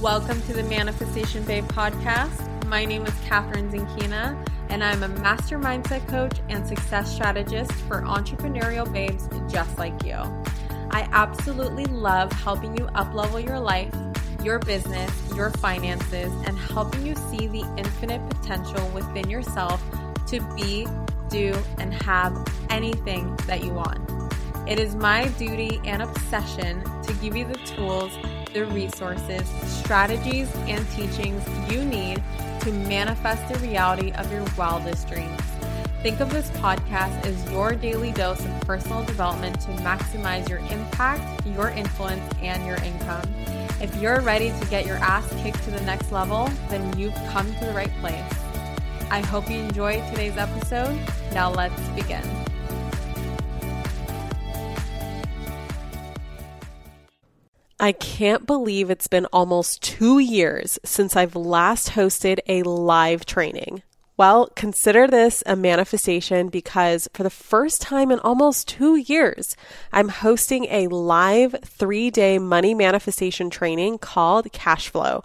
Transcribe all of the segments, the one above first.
Welcome to the Manifestation Babe podcast. My name is Catherine Zenkina, and I'm a master mindset coach and success strategist for entrepreneurial babes just like you. I absolutely love helping you uplevel your life, your business, your finances, and helping you see the infinite potential within yourself to be, do, and have anything that you want. It is my duty and obsession to give you the tools the resources, strategies, and teachings you need to manifest the reality of your wildest dreams. Think of this podcast as your daily dose of personal development to maximize your impact, your influence, and your income. If you're ready to get your ass kicked to the next level, then you've come to the right place. I hope you enjoyed today's episode. Now let's begin. I can't believe it's been almost two years since I've last hosted a live training. Well, consider this a manifestation because for the first time in almost two years, I'm hosting a live three day money manifestation training called Cash Flow.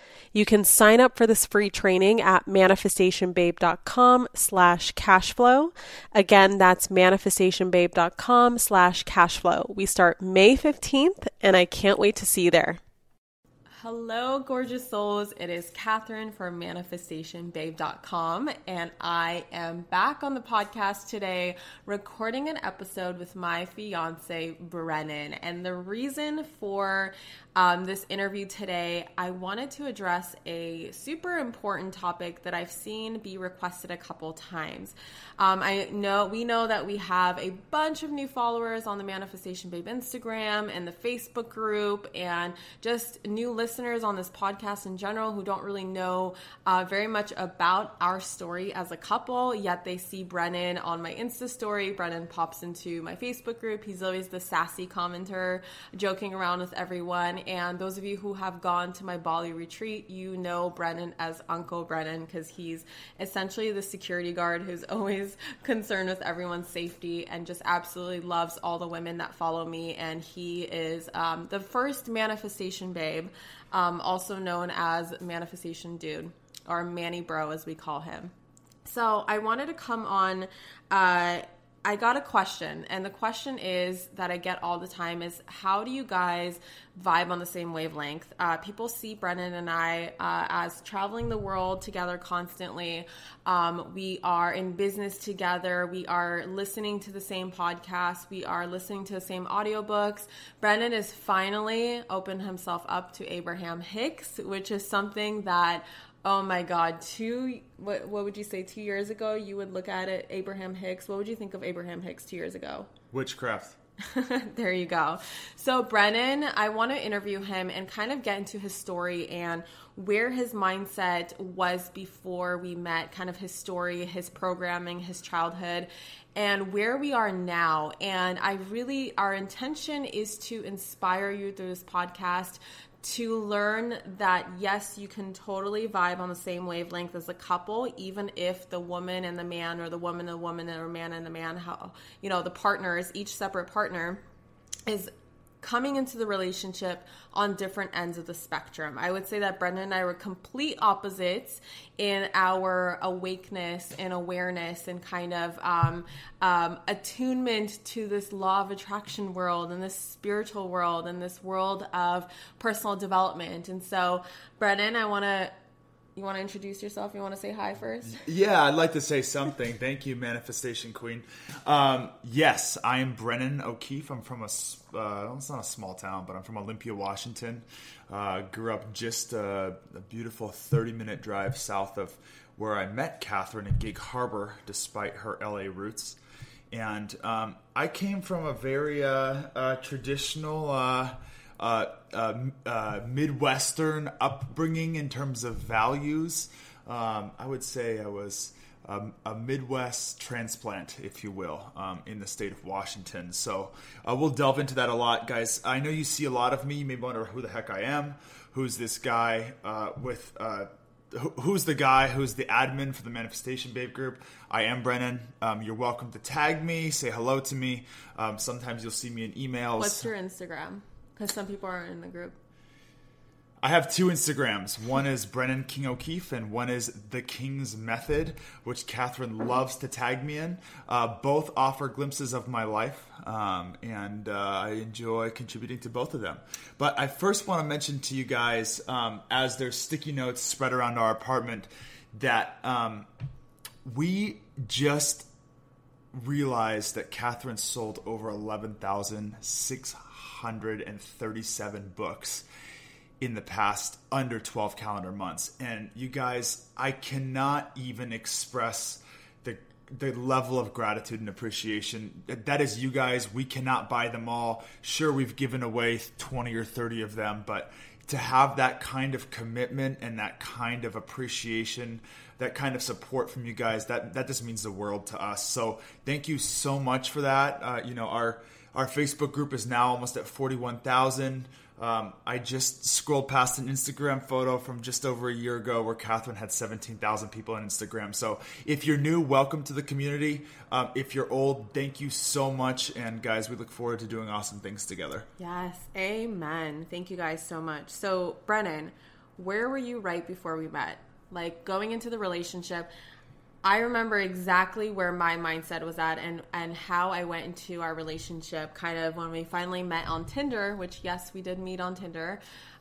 You can sign up for this free training at manifestationbabe.com slash cashflow. Again, that's manifestationbabe.com slash cashflow. We start May 15th, and I can't wait to see you there. Hello, gorgeous souls. It is Catherine from manifestationbabe.com, and I am back on the podcast today recording an episode with my fiance, Brennan. And the reason for um, this interview today, I wanted to address a super important topic that I've seen be requested a couple times. Um, I know we know that we have a bunch of new followers on the Manifestation Babe Instagram and the Facebook group, and just new listeners on this podcast in general who don't really know uh, very much about our story as a couple. Yet they see Brennan on my Insta story. Brennan pops into my Facebook group. He's always the sassy commenter, joking around with everyone. And those of you who have gone to my Bali retreat, you know Brennan as Uncle Brennan because he's essentially the security guard who's always concerned with everyone's safety and just absolutely loves all the women that follow me. And he is um, the first manifestation babe, um, also known as Manifestation Dude or Manny Bro as we call him. So I wanted to come on. Uh, I got a question, and the question is that I get all the time is how do you guys vibe on the same wavelength? Uh, people see Brennan and I uh, as traveling the world together constantly. Um, we are in business together. We are listening to the same podcasts. We are listening to the same audiobooks. Brennan has finally opened himself up to Abraham Hicks, which is something that Oh my God! Two what what would you say? Two years ago, you would look at it, Abraham Hicks. What would you think of Abraham Hicks two years ago? Witchcraft. there you go. So Brennan, I want to interview him and kind of get into his story and where his mindset was before we met, kind of his story, his programming, his childhood, and where we are now. And I really, our intention is to inspire you through this podcast to learn that yes, you can totally vibe on the same wavelength as a couple, even if the woman and the man, or the woman and the woman, or man and the man, how you know the partners, each separate partner, is coming into the relationship on different ends of the spectrum. I would say that Brennan and I were complete opposites in our awakeness and awareness and kind of um, um, attunement to this law of attraction world and this spiritual world and this world of personal development. And so, Brennan, I want to you want to introduce yourself? You want to say hi first? Yeah, I'd like to say something. Thank you, Manifestation Queen. Um, yes, I am Brennan O'Keefe. I'm from a, uh, it's not a small town, but I'm from Olympia, Washington. Uh, grew up just a, a beautiful 30 minute drive south of where I met Catherine in Gig Harbor, despite her LA roots. And um, I came from a very uh, uh traditional uh, uh, uh, Midwestern upbringing in terms of values. Um, I would say I was a, a, Midwest transplant, if you will, um, in the state of Washington. So uh, we'll delve into that a lot, guys. I know you see a lot of me. You may wonder who the heck I am. Who's this guy uh, with? Who's the guy who's the admin for the manifestation babe group i am brennan um, you're welcome to tag me say hello to me um, sometimes you'll see me in emails what's your instagram because some people aren't in the group I have two Instagrams. One is Brennan King O'Keefe, and one is The King's Method, which Catherine loves to tag me in. Uh, both offer glimpses of my life, um, and uh, I enjoy contributing to both of them. But I first want to mention to you guys, um, as there's sticky notes spread around our apartment, that um, we just realized that Catherine sold over 11,637 books in the past under 12 calendar months. And you guys, I cannot even express the the level of gratitude and appreciation. That is you guys. We cannot buy them all. Sure, we've given away 20 or 30 of them, but to have that kind of commitment and that kind of appreciation, that kind of support from you guys, that that just means the world to us. So thank you so much for that. Uh, you know, our our Facebook group is now almost at 41,000. Um, I just scrolled past an Instagram photo from just over a year ago where Catherine had 17,000 people on Instagram. So if you're new, welcome to the community. Um, if you're old, thank you so much. And guys, we look forward to doing awesome things together. Yes, amen. Thank you guys so much. So, Brennan, where were you right before we met? Like going into the relationship, I remember exactly where my mindset was at and and how I went into our relationship kind of when we finally met on Tinder, which yes, we did meet on Tinder.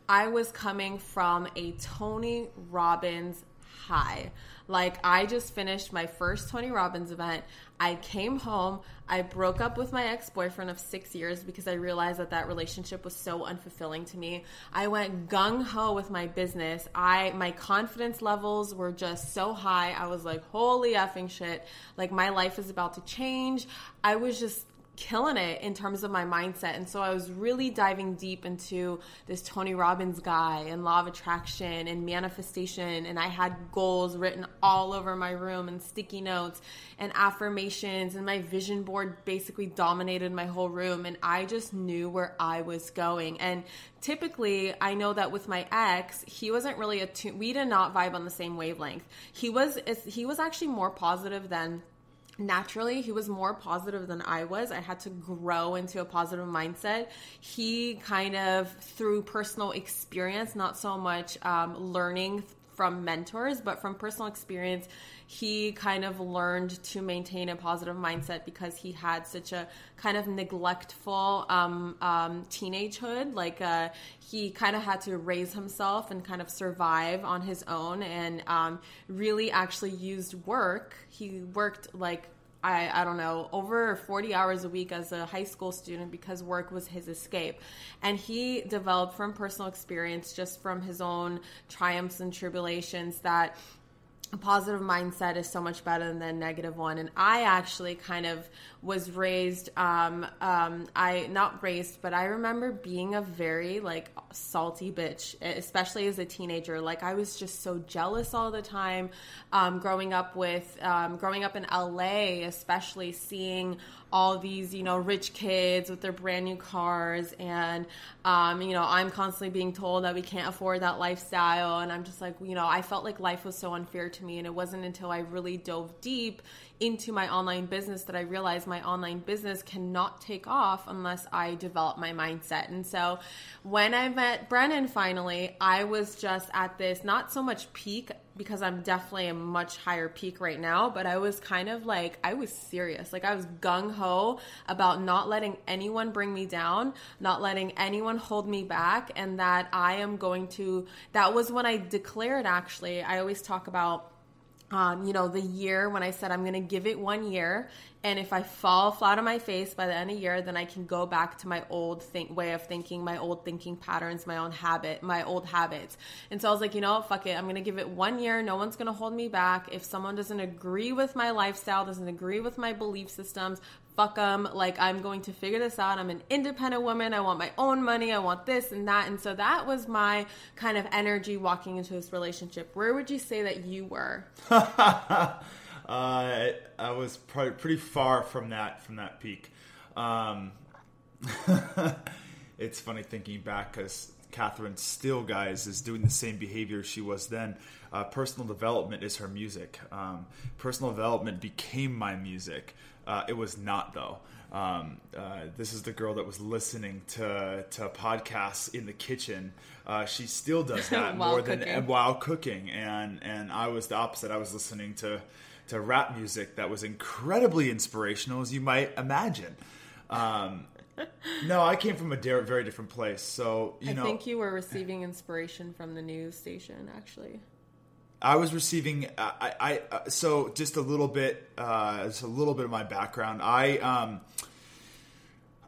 I was coming from a Tony Robbins high. Like I just finished my first Tony Robbins event. I came home. I broke up with my ex boyfriend of six years because I realized that that relationship was so unfulfilling to me. I went gung ho with my business. I my confidence levels were just so high. I was like, holy effing shit! Like my life is about to change. I was just killing it in terms of my mindset. And so I was really diving deep into this Tony Robbins guy and law of attraction and manifestation. And I had goals written all over my room and sticky notes and affirmations. And my vision board basically dominated my whole room. And I just knew where I was going. And typically i know that with my ex he wasn't really a we did not vibe on the same wavelength he was he was actually more positive than naturally he was more positive than i was. I had to grow into a positive mindset. He kind of through personal experience not so much um, learning from mentors but from personal experience he kind of learned to maintain a positive mindset because he had such a kind of neglectful um, um, teenagehood. Like uh, he kind of had to raise himself and kind of survive on his own, and um, really actually used work. He worked like I, I don't know, over 40 hours a week as a high school student because work was his escape. And he developed from personal experience, just from his own triumphs and tribulations, that a positive mindset is so much better than a negative one. And i actually kind of was raised um, um, i not raised but i remember being a very like salty bitch especially as a teenager. Like i was just so jealous all the time um, growing up with um, growing up in la especially seeing all these, you know, rich kids with their brand new cars. And, um, you know, I'm constantly being told that we can't afford that lifestyle. And I'm just like, you know, I felt like life was so unfair to me. And it wasn't until I really dove deep into my online business that I realized my online business cannot take off unless I develop my mindset. And so when I met Brennan finally, I was just at this not so much peak because I'm definitely a much higher peak right now, but I was kind of like, I was serious. Like, I was gung ho about not letting anyone bring me down, not letting anyone hold me back, and that I am going to. That was when I declared actually. I always talk about um, you know, the year when I said I'm going to give it one year. And if I fall flat on my face by the end of the year, then I can go back to my old think way of thinking, my old thinking patterns, my own habit, my old habits. And so I was like, you know, fuck it. I'm going to give it one year. No one's going to hold me back. If someone doesn't agree with my lifestyle, doesn't agree with my belief systems, fuck them. Like, I'm going to figure this out. I'm an independent woman. I want my own money. I want this and that. And so that was my kind of energy walking into this relationship. Where would you say that you were? uh, I was probably pretty far from that from that peak. Um, it's funny thinking back because Catherine still, guys, is doing the same behavior she was then. Uh, personal development is her music. Um, personal development became my music. Uh, it was not though. Um, uh, this is the girl that was listening to to podcasts in the kitchen. Uh, she still does that more cooking. than while cooking, and and I was the opposite. I was listening to to rap music that was incredibly inspirational, as you might imagine. Um, no, I came from a very different place. So you I know, I think you were receiving inspiration from the news station, actually. I was receiving. I, I uh, so just a little bit, uh, just a little bit of my background. I um,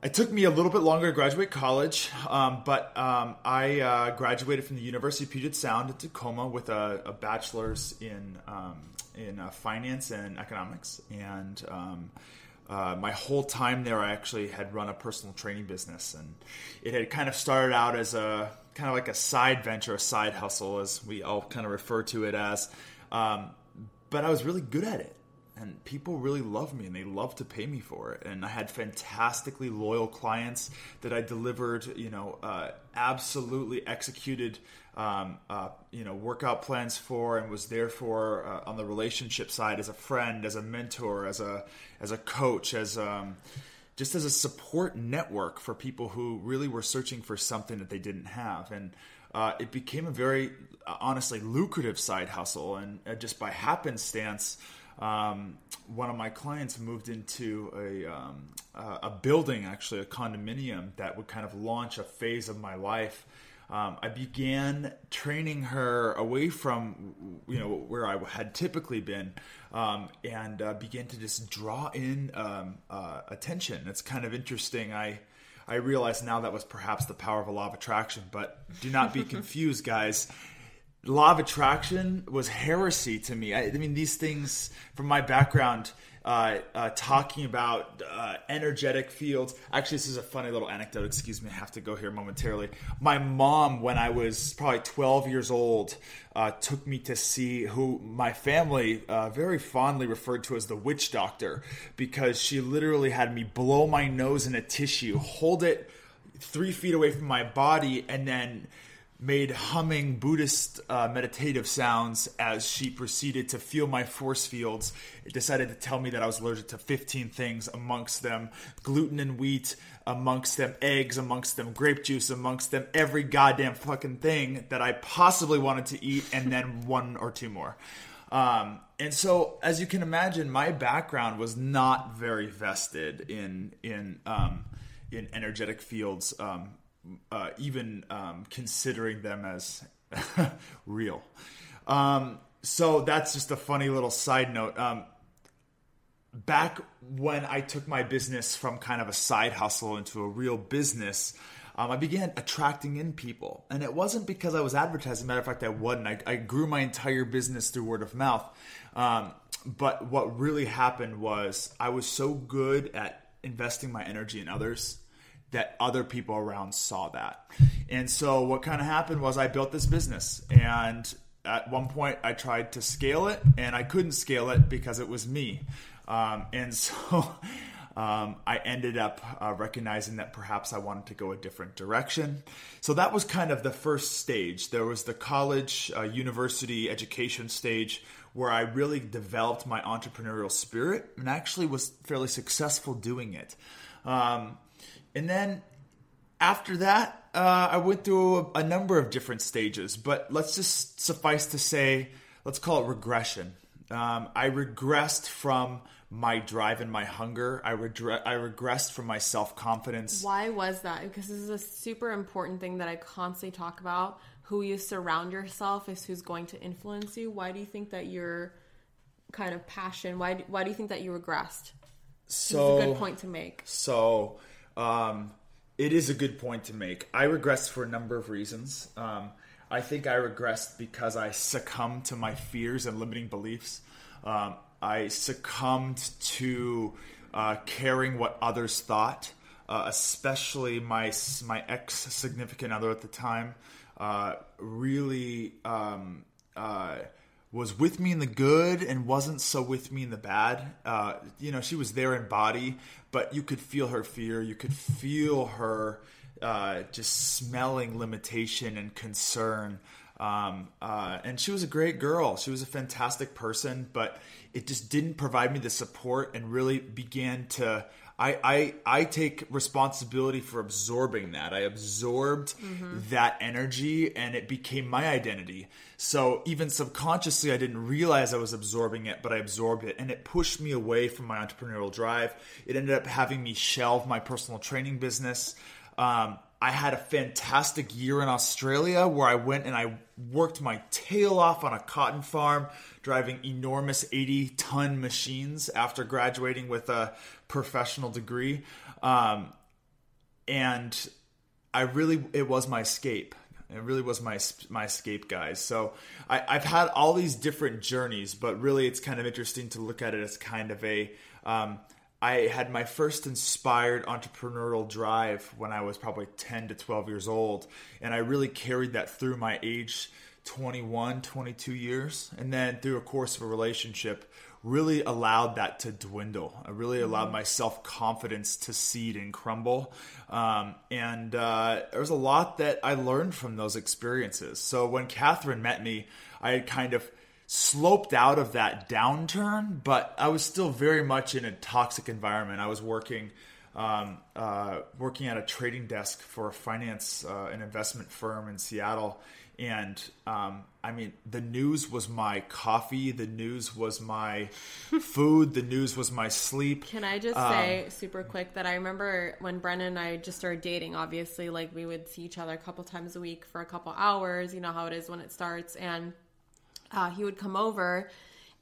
it took me a little bit longer to graduate college, um, but um, I uh, graduated from the University of Puget Sound in Tacoma with a, a bachelor's in um, in uh, finance and economics, and um, uh, my whole time there, I actually had run a personal training business, and it had kind of started out as a kind of like a side venture, a side hustle, as we all kind of refer to it as. Um, but I was really good at it, and people really loved me, and they loved to pay me for it. And I had fantastically loyal clients that I delivered, you know, uh, absolutely executed um, uh, you know workout plans for and was there for uh, on the relationship side as a friend as a mentor as a as a coach as um, just as a support network for people who really were searching for something that they didn't have. And uh, it became a very uh, honestly lucrative side hustle. And uh, just by happenstance um, one of my clients moved into a, um, a building actually a condominium that would kind of launch a phase of my life um, I began training her away from you know where I had typically been, um, and uh, began to just draw in um, uh, attention. It's kind of interesting. I I realize now that was perhaps the power of a law of attraction, but do not be confused, guys. Law of attraction was heresy to me. I, I mean, these things from my background uh, uh, talking about uh, energetic fields. Actually, this is a funny little anecdote. Excuse me, I have to go here momentarily. My mom, when I was probably 12 years old, uh, took me to see who my family uh, very fondly referred to as the witch doctor because she literally had me blow my nose in a tissue, hold it three feet away from my body, and then made humming Buddhist uh, meditative sounds as she proceeded to feel my force fields. It decided to tell me that I was allergic to 15 things, amongst them gluten and wheat, amongst them eggs, amongst them grape juice, amongst them every goddamn fucking thing that I possibly wanted to eat, and then one or two more. Um, and so, as you can imagine, my background was not very vested in in um, in energetic fields. Um, uh, even um, considering them as real. Um, so that's just a funny little side note. Um, back when I took my business from kind of a side hustle into a real business, um, I began attracting in people. And it wasn't because I was advertising. Matter of fact, I wasn't. I, I grew my entire business through word of mouth. Um, but what really happened was I was so good at investing my energy in others that other people around saw that. And so what kind of happened was I built this business and at one point I tried to scale it and I couldn't scale it because it was me. Um, and so um, I ended up uh, recognizing that perhaps I wanted to go a different direction. So that was kind of the first stage. There was the college, uh, university education stage where I really developed my entrepreneurial spirit and actually was fairly successful doing it. Um, and then after that, uh, I went through a, a, number of different stages, but let's just suffice to say, let's call it regression. Um, I regressed from my drive and my hunger. I, regre- I regressed from my self confidence. Why was that? Because this is a super important thing that I constantly talk about. Who you surround yourself is who's going to influence you. Why do you think that your kind of passion? Why why do you think that you regressed? So this is a good point to make. So um, it is a good point to make. I regressed for a number of reasons. Um, I think I regressed because I succumbed to my fears and limiting beliefs. Um, I succumbed to uh, caring what others thought, uh, especially my my ex significant other at the time. Uh, really um, uh, was with me in the good and wasn't so with me in the bad. Uh, you know, she was there in body, but you could feel her fear. You could feel her uh, just smelling limitation and concern. Um, uh, and she was a great girl. She was a fantastic person, but it just didn't provide me the support and really began to. I, I, I take responsibility for absorbing that. I absorbed mm-hmm. that energy and it became my identity. So even subconsciously, I didn't realize I was absorbing it, but I absorbed it and it pushed me away from my entrepreneurial drive. It ended up having me shelve my personal training business. Um, I had a fantastic year in Australia where I went and I worked my tail off on a cotton farm, driving enormous 80 ton machines after graduating with a professional degree. Um, and I really, it was my escape. It really was my my escape, guys. So I, I've had all these different journeys, but really, it's kind of interesting to look at it as kind of a um, I had my first inspired entrepreneurial drive when I was probably 10 to 12 years old. And I really carried that through my age 21, 22 years. And then through a course of a relationship, really allowed that to dwindle. I really allowed mm-hmm. my self confidence to seed and crumble. Um, and uh, there was a lot that I learned from those experiences. So when Catherine met me, I had kind of sloped out of that downturn, but I was still very much in a toxic environment. I was working um, uh, working at a trading desk for a finance uh, and investment firm in Seattle. And um, I mean, the news was my coffee. The news was my food. The news was my sleep. Can I just um, say super quick that I remember when Brennan and I just started dating, obviously, like we would see each other a couple times a week for a couple hours. You know how it is when it starts. And uh, he would come over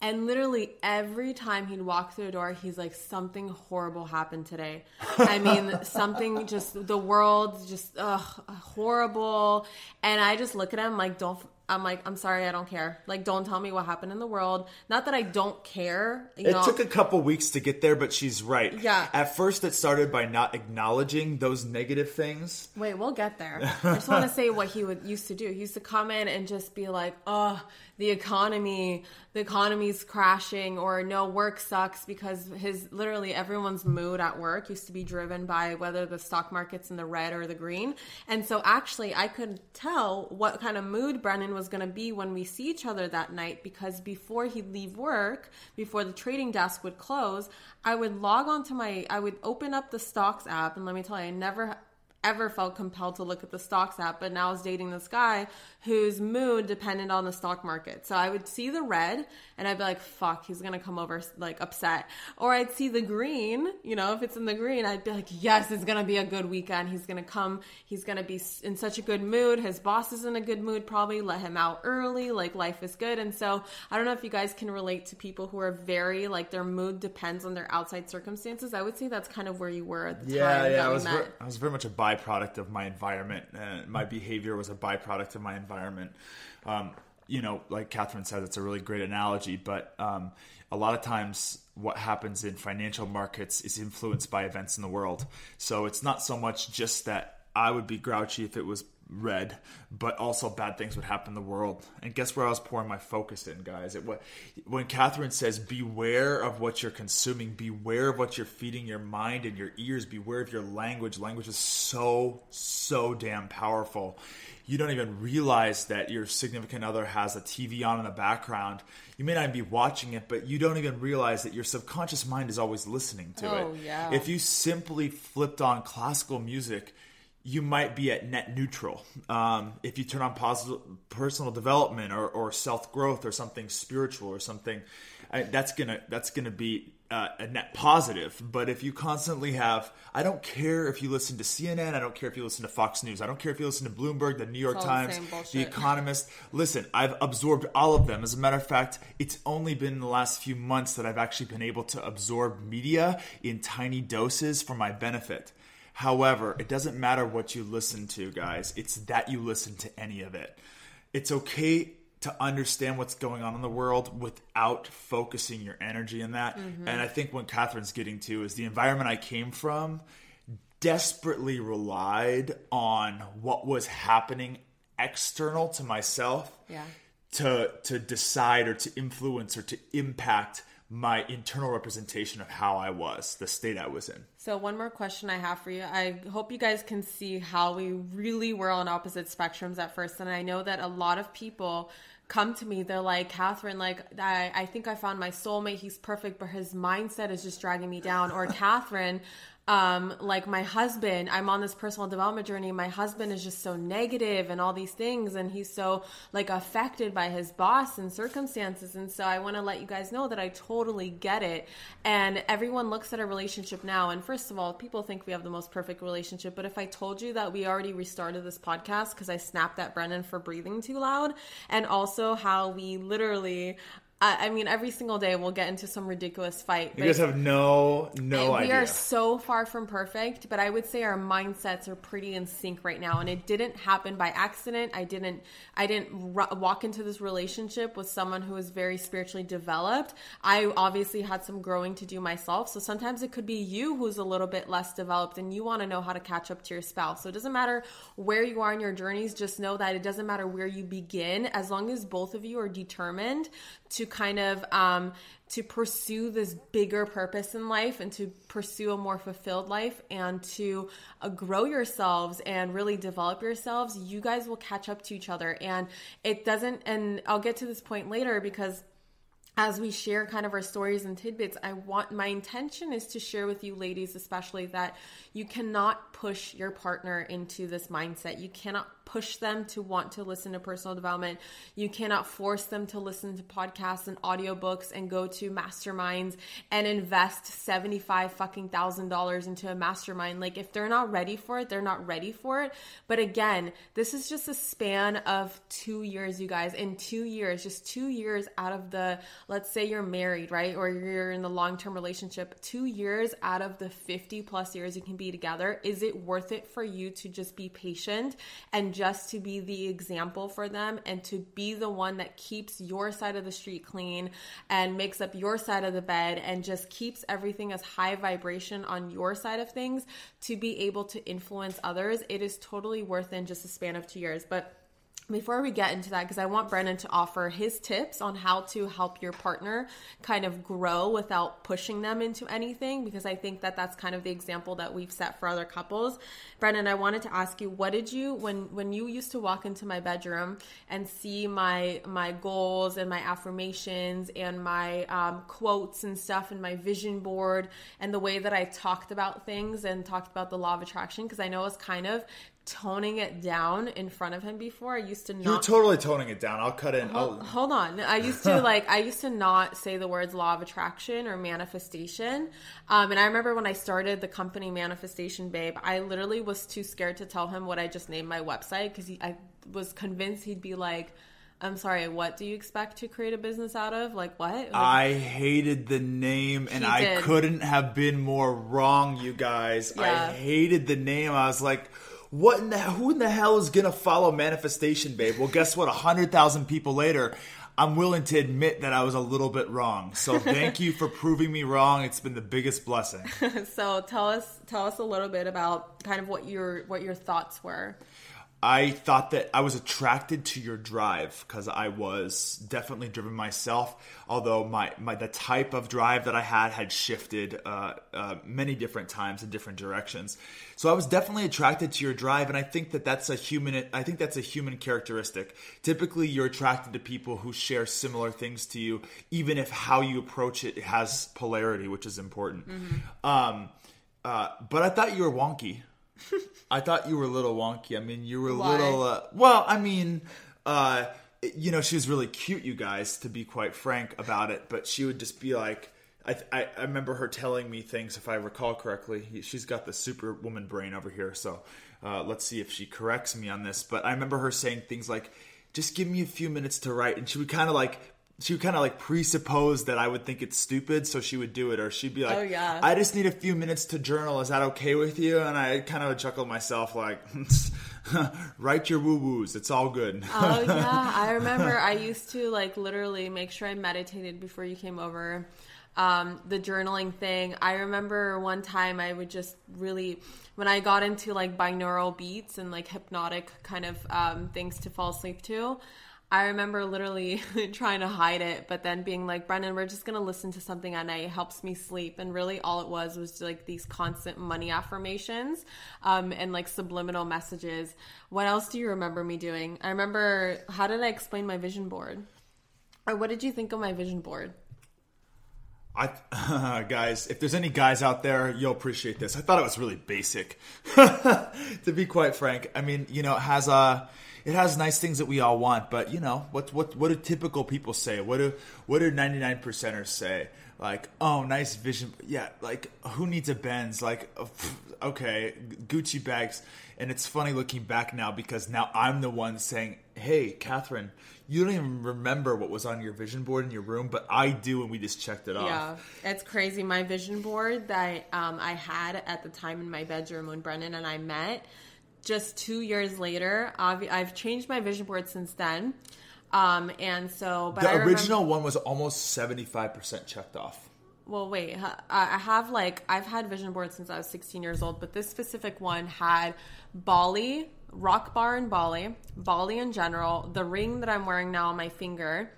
and literally every time he'd walk through the door, he's like, something horrible happened today. I mean, something just, the world just, ugh, horrible. And I just look at him like, don't, I'm like, I'm sorry, I don't care. Like, don't tell me what happened in the world. Not that I don't care. it know. took a couple weeks to get there, but she's right. Yeah. At first, it started by not acknowledging those negative things. Wait, we'll get there. I just want to say what he would used to do. He used to come in and just be like, oh, the economy, the economy's crashing, or no, work sucks because his literally everyone's mood at work used to be driven by whether the stock market's in the red or the green. And so actually, I could tell what kind of mood Brennan was going to be when we see each other that night because before he'd leave work, before the trading desk would close, I would log on to my, I would open up the stocks app, and let me tell you, I never ever felt compelled to look at the stocks app, but now I was dating this guy whose mood depended on the stock market. So I would see the red and I'd be like, fuck, he's gonna come over like upset. Or I'd see the green, you know, if it's in the green, I'd be like, yes, it's gonna be a good weekend. He's gonna come, he's gonna be in such a good mood. His boss is in a good mood, probably let him out early, like life is good. And so I don't know if you guys can relate to people who are very like their mood depends on their outside circumstances. I would say that's kind of where you were at the yeah, time. Yeah, I was, ver- I was very much a byproduct of my environment. my behavior was a byproduct of my environment. Um, you know, like Catherine said, it's a really great analogy, but um, a lot of times what happens in financial markets is influenced by events in the world. So it's not so much just that I would be grouchy if it was red, but also bad things would happen in the world. And guess where I was pouring my focus in, guys? It was when Catherine says, "Beware of what you're consuming. Beware of what you're feeding your mind and your ears. Beware of your language. Language is so so damn powerful." You don't even realize that your significant other has a TV on in the background. You may not even be watching it, but you don't even realize that your subconscious mind is always listening to oh, it. Yeah. If you simply flipped on classical music, you might be at net neutral. Um, if you turn on positive personal development or, or self growth or something spiritual or something, I, that's gonna that's gonna be uh, a net positive. But if you constantly have, I don't care if you listen to CNN, I don't care if you listen to Fox News, I don't care if you listen to Bloomberg, the New York Times, the, the Economist. Listen, I've absorbed all of them. As a matter of fact, it's only been in the last few months that I've actually been able to absorb media in tiny doses for my benefit. However, it doesn't matter what you listen to, guys. It's that you listen to any of it. It's okay to understand what's going on in the world without focusing your energy in that. Mm-hmm. And I think what Catherine's getting to is the environment I came from desperately relied on what was happening external to myself Yeah. to to decide or to influence or to impact my internal representation of how I was, the state I was in. So one more question I have for you. I hope you guys can see how we really were on opposite spectrums at first, and I know that a lot of people come to me. They're like, Catherine, like I, I think I found my soulmate. He's perfect, but his mindset is just dragging me down. Or Catherine, um, like my husband, I'm on this personal development journey. My husband is just so negative and all these things, and he's so like affected by his boss and circumstances. And so I want to let you guys know that I totally get it. And everyone looks at a relationship now, and first of all, people think we have the most perfect relationship. But if I told you that we already restarted this podcast because I snapped at Brennan for breathing too loud, and also how we literally. I I mean, every single day we'll get into some ridiculous fight. You guys have no no idea. we are so far from perfect, but I would say our mindsets are pretty in sync right now, and it didn't happen by accident. I didn't, I didn't ru- walk into this relationship with someone who is very spiritually developed. I obviously had some growing to do myself, so sometimes it could be you who's a little bit less developed, and you want to know how to catch up to your spouse. So it doesn't matter where you are in your journeys. Just know that it doesn't matter where you begin, as long as both of you are determined to kind of um, to pursue this bigger purpose in life and to pursue a more fulfilled life and to uh, grow yourselves and really develop yourselves you guys will catch up to each other and it doesn't and i'll get to this point later because as we share kind of our stories and tidbits, I want my intention is to share with you ladies, especially that you cannot push your partner into this mindset. You cannot push them to want to listen to personal development. You cannot force them to listen to podcasts and audiobooks and go to masterminds and invest 75 fucking thousand dollars into a mastermind. Like if they're not ready for it, they're not ready for it. But again, this is just a span of two years, you guys. In two years, just two years out of the, let's say you're married, right? Or you're in the long term relationship, two years out of the 50 plus years you can be together. Is it worth it for you to just be patient and just to be the example for them and to be the one that keeps your side of the street clean and makes up your side of the bed and just keeps everything as high vibration on your side of things to be able to influence others? It is totally worth in just a span of two years. But before we get into that, because I want Brennan to offer his tips on how to help your partner kind of grow without pushing them into anything, because I think that that's kind of the example that we've set for other couples. Brennan, I wanted to ask you, what did you when when you used to walk into my bedroom and see my my goals and my affirmations and my um, quotes and stuff and my vision board and the way that I talked about things and talked about the law of attraction? Because I know it's kind of toning it down in front of him before. I used to not. You're totally toning it down. I'll cut in. Hold, I'll, hold on. I used to like I used to not say the words law of attraction or manifestation. Um, and I remember when I started the company Manifestation Babe, I literally was too scared to tell him what I just named my website because I was convinced he'd be like, "I'm sorry, what do you expect to create a business out of? Like what?" Like, I hated the name and I couldn't have been more wrong, you guys. Yeah. I hated the name. I was like, what in the who in the hell is gonna follow manifestation, babe? Well, guess what? Hundred thousand people later, I'm willing to admit that I was a little bit wrong. So thank you for proving me wrong. It's been the biggest blessing. so tell us tell us a little bit about kind of what your what your thoughts were. I thought that I was attracted to your drive because I was definitely driven myself. Although my, my the type of drive that I had had shifted uh, uh, many different times in different directions. So I was definitely attracted to your drive, and I think that that's a human. I think that's a human characteristic. Typically, you're attracted to people who share similar things to you, even if how you approach it has polarity, which is important. Um, uh, but I thought you were wonky. I thought you were a little wonky. I mean, you were a Why? little. Uh, well, I mean, uh, you know, she was really cute, you guys, to be quite frank about it. But she would just be like, I, I, I remember her telling me things, if I recall correctly. She's got the superwoman brain over here, so uh, let's see if she corrects me on this. But I remember her saying things like, "Just give me a few minutes to write," and she would kind of like. She would kind of like presuppose that I would think it's stupid, so she would do it, or she'd be like, Oh, yeah. I just need a few minutes to journal. Is that okay with you? And I kind of chuckled myself, like, Write your woo woos. It's all good. oh yeah, I remember. I used to like literally make sure I meditated before you came over. Um, the journaling thing. I remember one time I would just really, when I got into like binaural beats and like hypnotic kind of um, things to fall asleep to. I remember literally trying to hide it, but then being like, Brennan, we're just gonna listen to something at night. It helps me sleep. And really, all it was was like these constant money affirmations um, and like subliminal messages. What else do you remember me doing? I remember, how did I explain my vision board? Or what did you think of my vision board? I, uh, guys, if there's any guys out there, you'll appreciate this. I thought it was really basic, to be quite frank. I mean, you know, it has a. It has nice things that we all want, but you know what what what do typical people say? What do what do ninety nine percenters say? Like, oh, nice vision. Yeah, like who needs a Benz? Like, okay, Gucci bags. And it's funny looking back now because now I'm the one saying, "Hey, Catherine, you don't even remember what was on your vision board in your room, but I do, and we just checked it off." Yeah, it's crazy. My vision board that um, I had at the time in my bedroom when Brennan and I met just two years later, I've, I've changed my vision board since then. Um, and so, but the I original remember, one was almost 75% checked off. Well, wait, I have like, I've had vision boards since I was 16 years old, but this specific one had Bali, Rock Bar in Bali, Bali in general, the ring that I'm wearing now on my finger.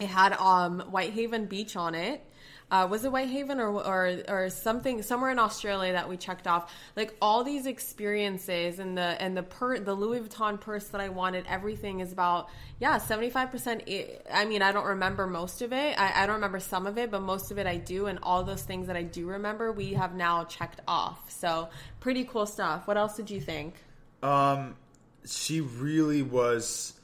It had um, Whitehaven Beach on it uh, was it Whitehaven or, or or something somewhere in Australia that we checked off. Like all these experiences and the and the per the Louis Vuitton purse that I wanted. Everything is about yeah seventy five percent. I mean I don't remember most of it. I, I don't remember some of it, but most of it I do. And all those things that I do remember, we have now checked off. So pretty cool stuff. What else did you think? Um, she really was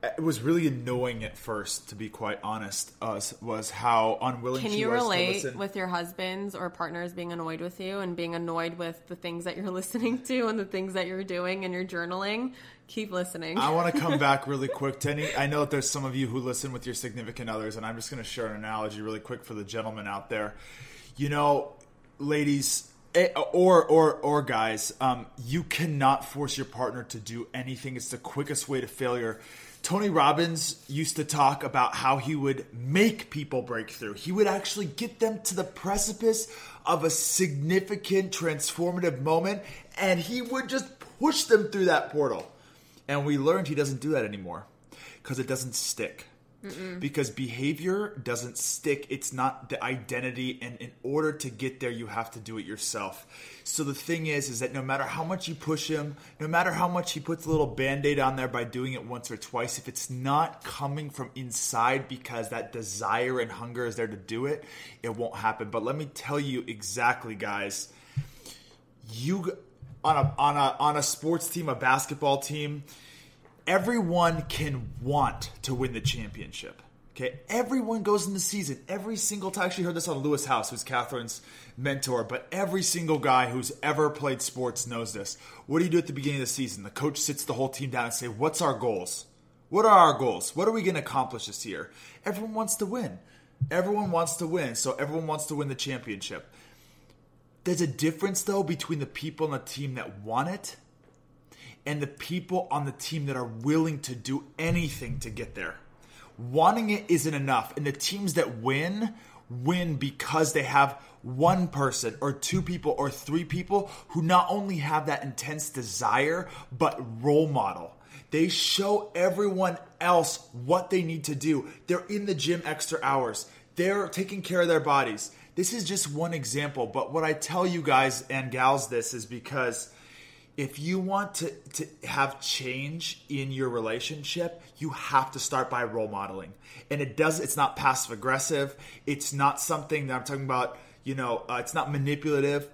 it was really annoying at first, to be quite honest. Us was how unwilling. Can you relate with your husbands or partners being annoyed with you and being annoyed with the things that you're listening to and the things that you're doing and you're journaling? Keep listening. I want to come back really quick, Tenny. I know that there's some of you who listen with your significant others, and I'm just going to share an analogy really quick for the gentlemen out there. You know, ladies, eh, or or or guys, um, you cannot force your partner to do anything. It's the quickest way to failure Tony Robbins used to talk about how he would make people break through. He would actually get them to the precipice of a significant transformative moment and he would just push them through that portal. And we learned he doesn't do that anymore because it doesn't stick. Mm-mm. because behavior doesn't stick. It's not the identity, and in order to get there, you have to do it yourself. So the thing is, is that no matter how much you push him, no matter how much he puts a little band-aid on there by doing it once or twice, if it's not coming from inside because that desire and hunger is there to do it, it won't happen. But let me tell you exactly, guys, you on a on a on a sports team, a basketball team everyone can want to win the championship. Okay, everyone goes in the season. Every single time. I actually heard this on Lewis Howes, who's Catherine's mentor, but every single guy who's ever played sports knows this. What do you do at the beginning of the season? The coach sits the whole team down and say, "What's our goals? What are our goals? What are we going to accomplish this year?" Everyone wants to win. Everyone wants to win, so everyone wants to win the championship. There's a difference though between the people on the team that want it and the people on the team that are willing to do anything to get there. Wanting it isn't enough. And the teams that win, win because they have one person or two people or three people who not only have that intense desire, but role model. They show everyone else what they need to do. They're in the gym extra hours. They're taking care of their bodies. This is just one example, but what I tell you guys and gals this is because if you want to, to have change in your relationship, you have to start by role modeling. And it does, it's not passive aggressive. It's not something that I'm talking about, you know, uh, it's not manipulative.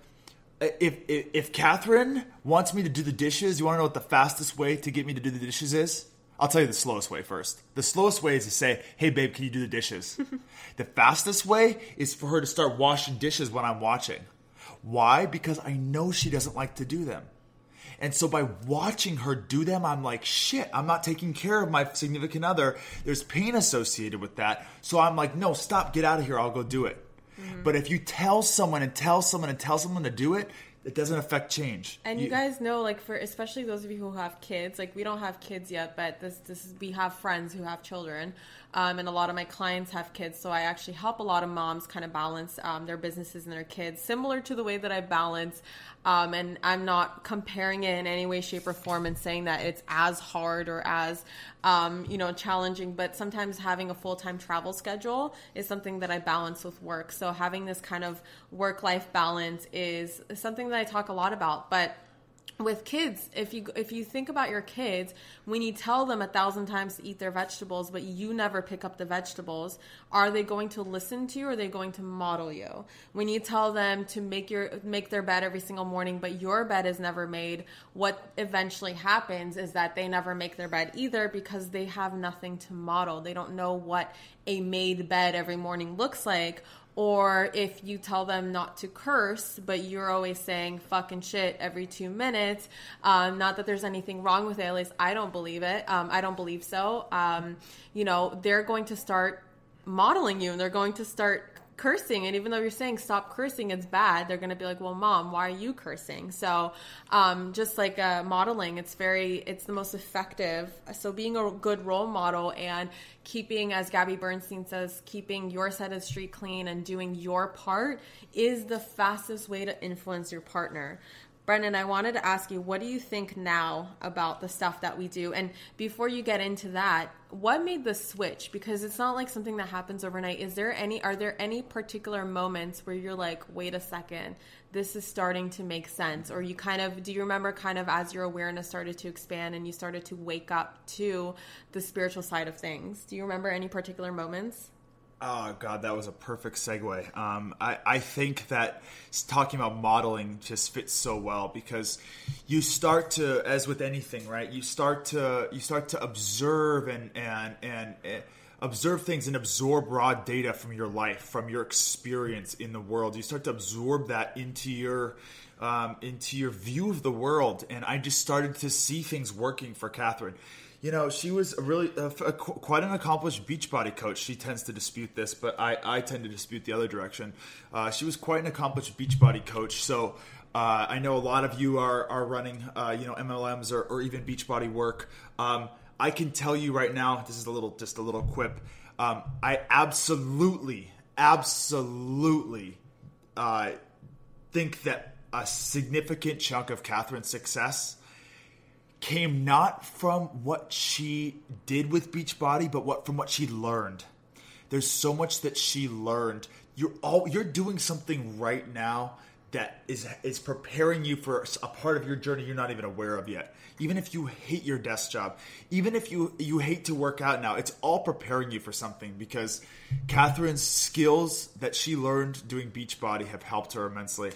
If, if, if Catherine wants me to do the dishes, you want to know what the fastest way to get me to do the dishes is? I'll tell you the slowest way first. The slowest way is to say, hey, babe, can you do the dishes? the fastest way is for her to start washing dishes when I'm watching. Why? Because I know she doesn't like to do them. And so by watching her do them, I'm like, shit, I'm not taking care of my significant other. There's pain associated with that. So I'm like, no, stop, get out of here. I'll go do it. Mm-hmm. But if you tell someone and tell someone and tell someone to do it, it doesn't affect change. And you, you, guys know, like for especially those of you who have kids, like we don't have kids yet, but this this is, we have friends who have children, um, and a lot of my clients have kids, so I actually help a lot of moms kind of balance um, their businesses and their kids, similar to the way that I balance. Um, and I'm not comparing it in any way, shape, or form, and saying that it's as hard or as um, you know challenging. But sometimes having a full time travel schedule is something that I balance with work. So having this kind of work life balance is something that I talk a lot about, but with kids if you if you think about your kids when you tell them a thousand times to eat their vegetables but you never pick up the vegetables are they going to listen to you or are they going to model you? When you tell them to make your make their bed every single morning but your bed is never made what eventually happens is that they never make their bed either because they have nothing to model. They don't know what a made bed every morning looks like or if you tell them not to curse, but you're always saying fucking shit every two minutes. Um, not that there's anything wrong with it, at least I don't believe it. Um, I don't believe so. Um, you know, they're going to start modeling you and they're going to start cursing and even though you're saying stop cursing it's bad they're going to be like well mom why are you cursing? So um, just like uh, modeling it's very it's the most effective. So being a good role model and keeping as gabby bernstein says keeping your side of the street clean and doing your part is the fastest way to influence your partner Brennan, I wanted to ask you, what do you think now about the stuff that we do? And before you get into that, what made the switch? Because it's not like something that happens overnight. Is there any, are there any particular moments where you're like, wait a second, this is starting to make sense? Or you kind of, do you remember kind of as your awareness started to expand and you started to wake up to the spiritual side of things? Do you remember any particular moments? Oh God, that was a perfect segue. Um, I, I think that talking about modeling just fits so well because you start to, as with anything, right? You start to you start to observe and and and. and observe things and absorb raw data from your life, from your experience in the world. You start to absorb that into your um, into your view of the world, and I just started to see things working for Kathrin you know, she was a really a, quite an accomplished Beachbody coach. She tends to dispute this, but I, I tend to dispute the other direction. Uh, she was quite an accomplished Beachbody coach. So uh, I know a lot of you are are running, uh, you know, MLMs or, or even Beachbody work. Um, I can tell you right now, this is a little just a little quip. Um, I absolutely, absolutely uh, think that a significant chunk of Kathrin's success came not from what she did with Beachbody, but what from what she learned. There's so much that she learned. You're all you're doing something right now that is is preparing you for a part of your journey you're not even aware of yet. Even if you hate your desk job, even if you you hate to work out now, it's all preparing you for something because Kathrin's skills that she learned doing Beachbody have helped her immensely.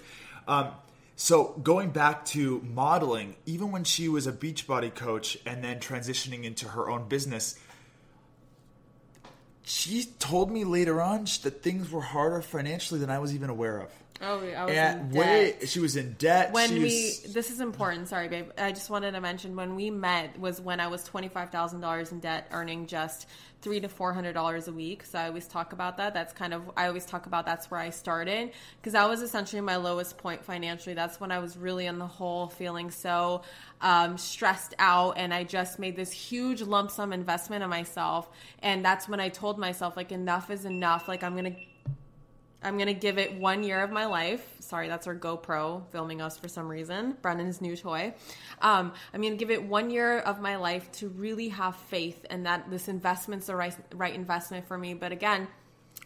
Um, so going back to modeling, even when she was a Beachbody coach and then transitioning into her own business, she told me later on that things were harder financially than I was even aware of. Oh, I was in debt. she was in debt. When we, was... this is important. Sorry, babe. I just wanted to mention when we met was when I was twenty five thousand dollars in debt, earning just three to four hundred dollars a week. So I always talk about that. That's kind of I always talk about that's where I started because that was essentially my lowest point financially. That's when I was really in the hole, feeling so um, stressed out, and I just made this huge lump sum investment in myself. And that's when I told myself like enough is enough. Like I'm gonna I'm gonna give it one year of my life. Sorry, that's our GoPro filming us for some reason. Brennan's new toy. Um, I'm gonna give it one year of my life to really have faith and that this investment's the right, right investment for me. But again,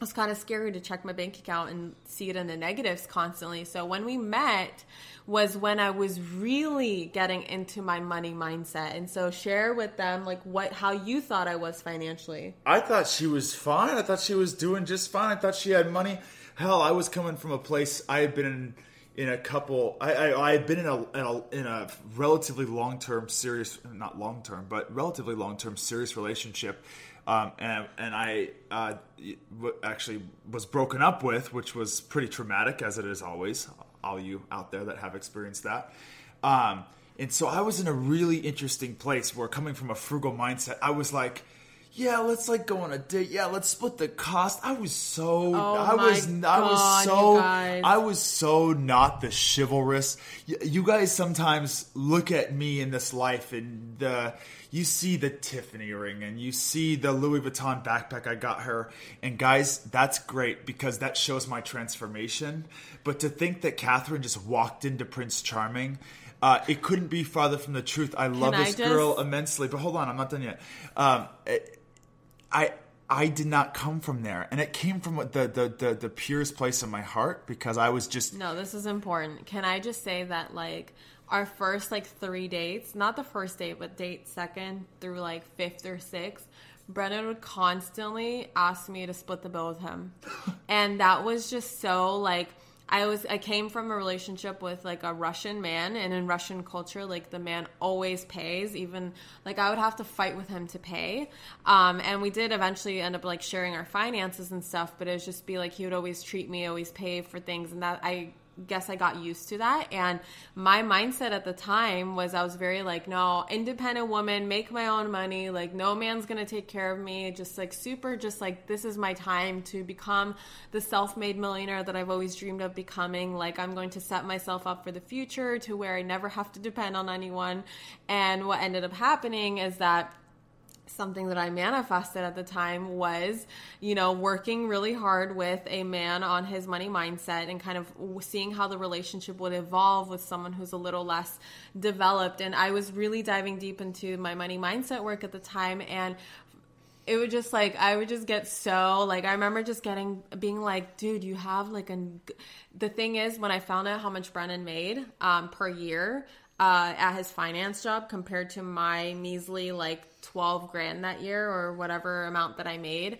it's kind of scary to check my bank account and see it in the negatives constantly. So when we met was when I was really getting into my money mindset. And so share with them like what how you thought I was financially. I thought she was fine. I thought she was doing just fine. I thought she had money hell, I was coming from a place I had been in, in a couple. I, I, I had been in a, in a, in a relatively long term, serious, not long term, but relatively long term, serious relationship. Um, and, and I uh, actually was broken up with, which was pretty traumatic, as it is always. All you out there that have experienced that. Um, and so I was in a really interesting place where, coming from a frugal mindset, I was like, yeah, let's like go on a date. Yeah, let's split the cost. I was so, Oh I was, I was so. I was so not the chivalrous. You guys sometimes look at me in this life and the, you see the Tiffany ring and you see the Louis Vuitton backpack I got her. And guys, that's great because that shows my transformation. But to think that Kathrin just walked into Prince Charming, uh, it couldn't be farther from the truth. I love this just- girl immensely. But hold on, I'm not done yet. Um, it- I I did not come from there, and it came from the the the, the purest place in my heart because I was just No, this is important. Can I just say that like our first like three dates, not the first date, but date second through like fifth or sixth, Brennan would constantly ask me to split the bill with him. and that was just so like I was I came from a relationship with like a Russian man and in Russian culture like the man always pays even like I would have to fight with him to pay. Um, and we did eventually end up like sharing our finances and stuff but it would just be like he would always treat me always pay for things and that I guess I got used to that. And my mindset at the time was I was very like, no, independent woman, make my own money. Like, no man's going to take care of me. Just like super, just like, this is my time to become the self made millionaire that I've always dreamed of becoming. Like, I'm going to set myself up for the future to where I never have to depend on anyone. And what ended up happening is that something that I manifested at the time was, you know, working really hard with a man on his money mindset and kind of seeing how the relationship would evolve with someone who's a little less developed. And I was really diving deep into my money mindset work at the time. And it would just like I would just get so like I remember just getting being like, dude, you have like a. The thing is, when I found out how much Brennan made um, per year uh, at his finance job compared to my measly like twelve grand that year or whatever amount that I made,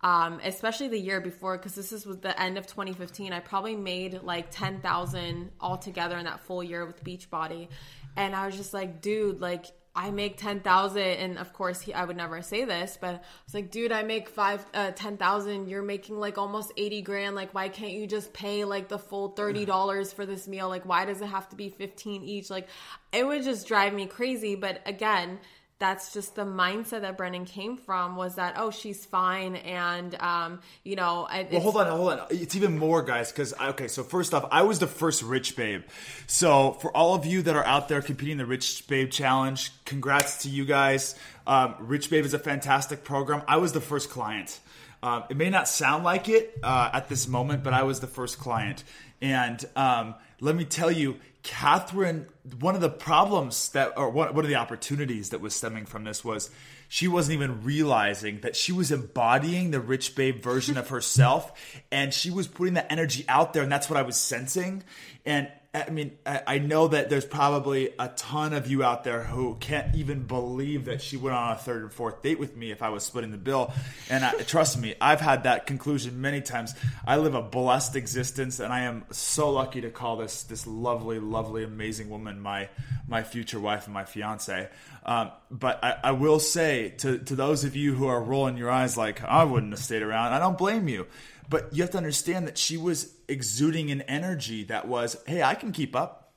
um, especially the year before because this is was the end of 2015. I probably made like ten thousand altogether in that full year with Beachbody, and I was just like, dude, like I make ten thousand, and of course he, I would never say this, but I was like, dude, I make five uh, ten thousand. You're making like almost eighty grand. Like, why can't you just pay like the full thirty dollars for this meal? Like, why does it have to be fifteen each? Like, it would just drive me crazy. But again, that's just the mindset that Brennan came from was that oh she's fine and um you know Well, hold on, hold on. It's even more, guys. Because okay, so first off, I was the first Rich Babe. So for all of you that are out there competing in the Rich Babe Challenge, congrats to you guys. Um, Rich Babe is a fantastic program. I was the first client. Um, it may not sound like it uh, at this moment, but I was the first client. And um, let me tell you, Kathrin, one of the problems that, or one, one of the opportunities that was stemming from this was she wasn't even realizing that she was embodying the rich babe version of herself and she was putting that energy out there. And that's what I was sensing. And I mean, I know that there's probably a ton of you out there who can't even believe that she went on a third and fourth date with me if I was splitting the bill. And I, trust me, I've had that conclusion many times. I live a blessed existence, and I am so lucky to call this this lovely, lovely, amazing woman my my future wife and my fiance. Um, but I, I will say to to those of you who are rolling your eyes like I wouldn't have stayed around, I don't blame you. But you have to understand that she was exuding an energy that was, hey, I can keep up.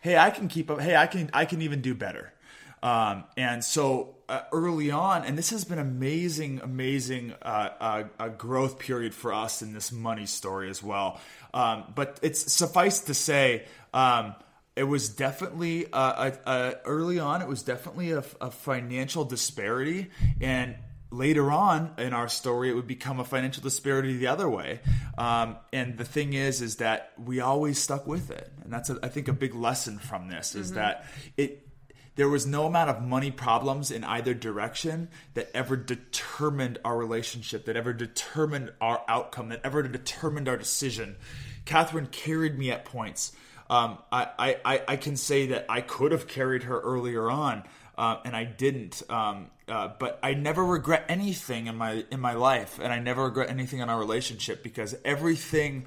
Hey, I can keep up. Hey, I can I can even do better. Um, and so uh, early on, and this has been amazing, amazing uh, uh, a growth period for us in this money story as well. Um, but it's suffice to say, um, it was definitely uh, a, a, early on. It was definitely a, a financial disparity, and later on in our story it would become a financial disparity the other way. Um, and the thing is is that we always stuck with it. And that's a, I think a big lesson from this is that it there was no amount of money problems in either direction that ever determined our relationship that ever determined our outcome that ever determined our decision. Kathrin carried me at points um, I, I, I can say that i could have carried her earlier on uh, and I didn't. Um, uh, but I never regret anything in my in my life, and I never regret anything in our relationship because everything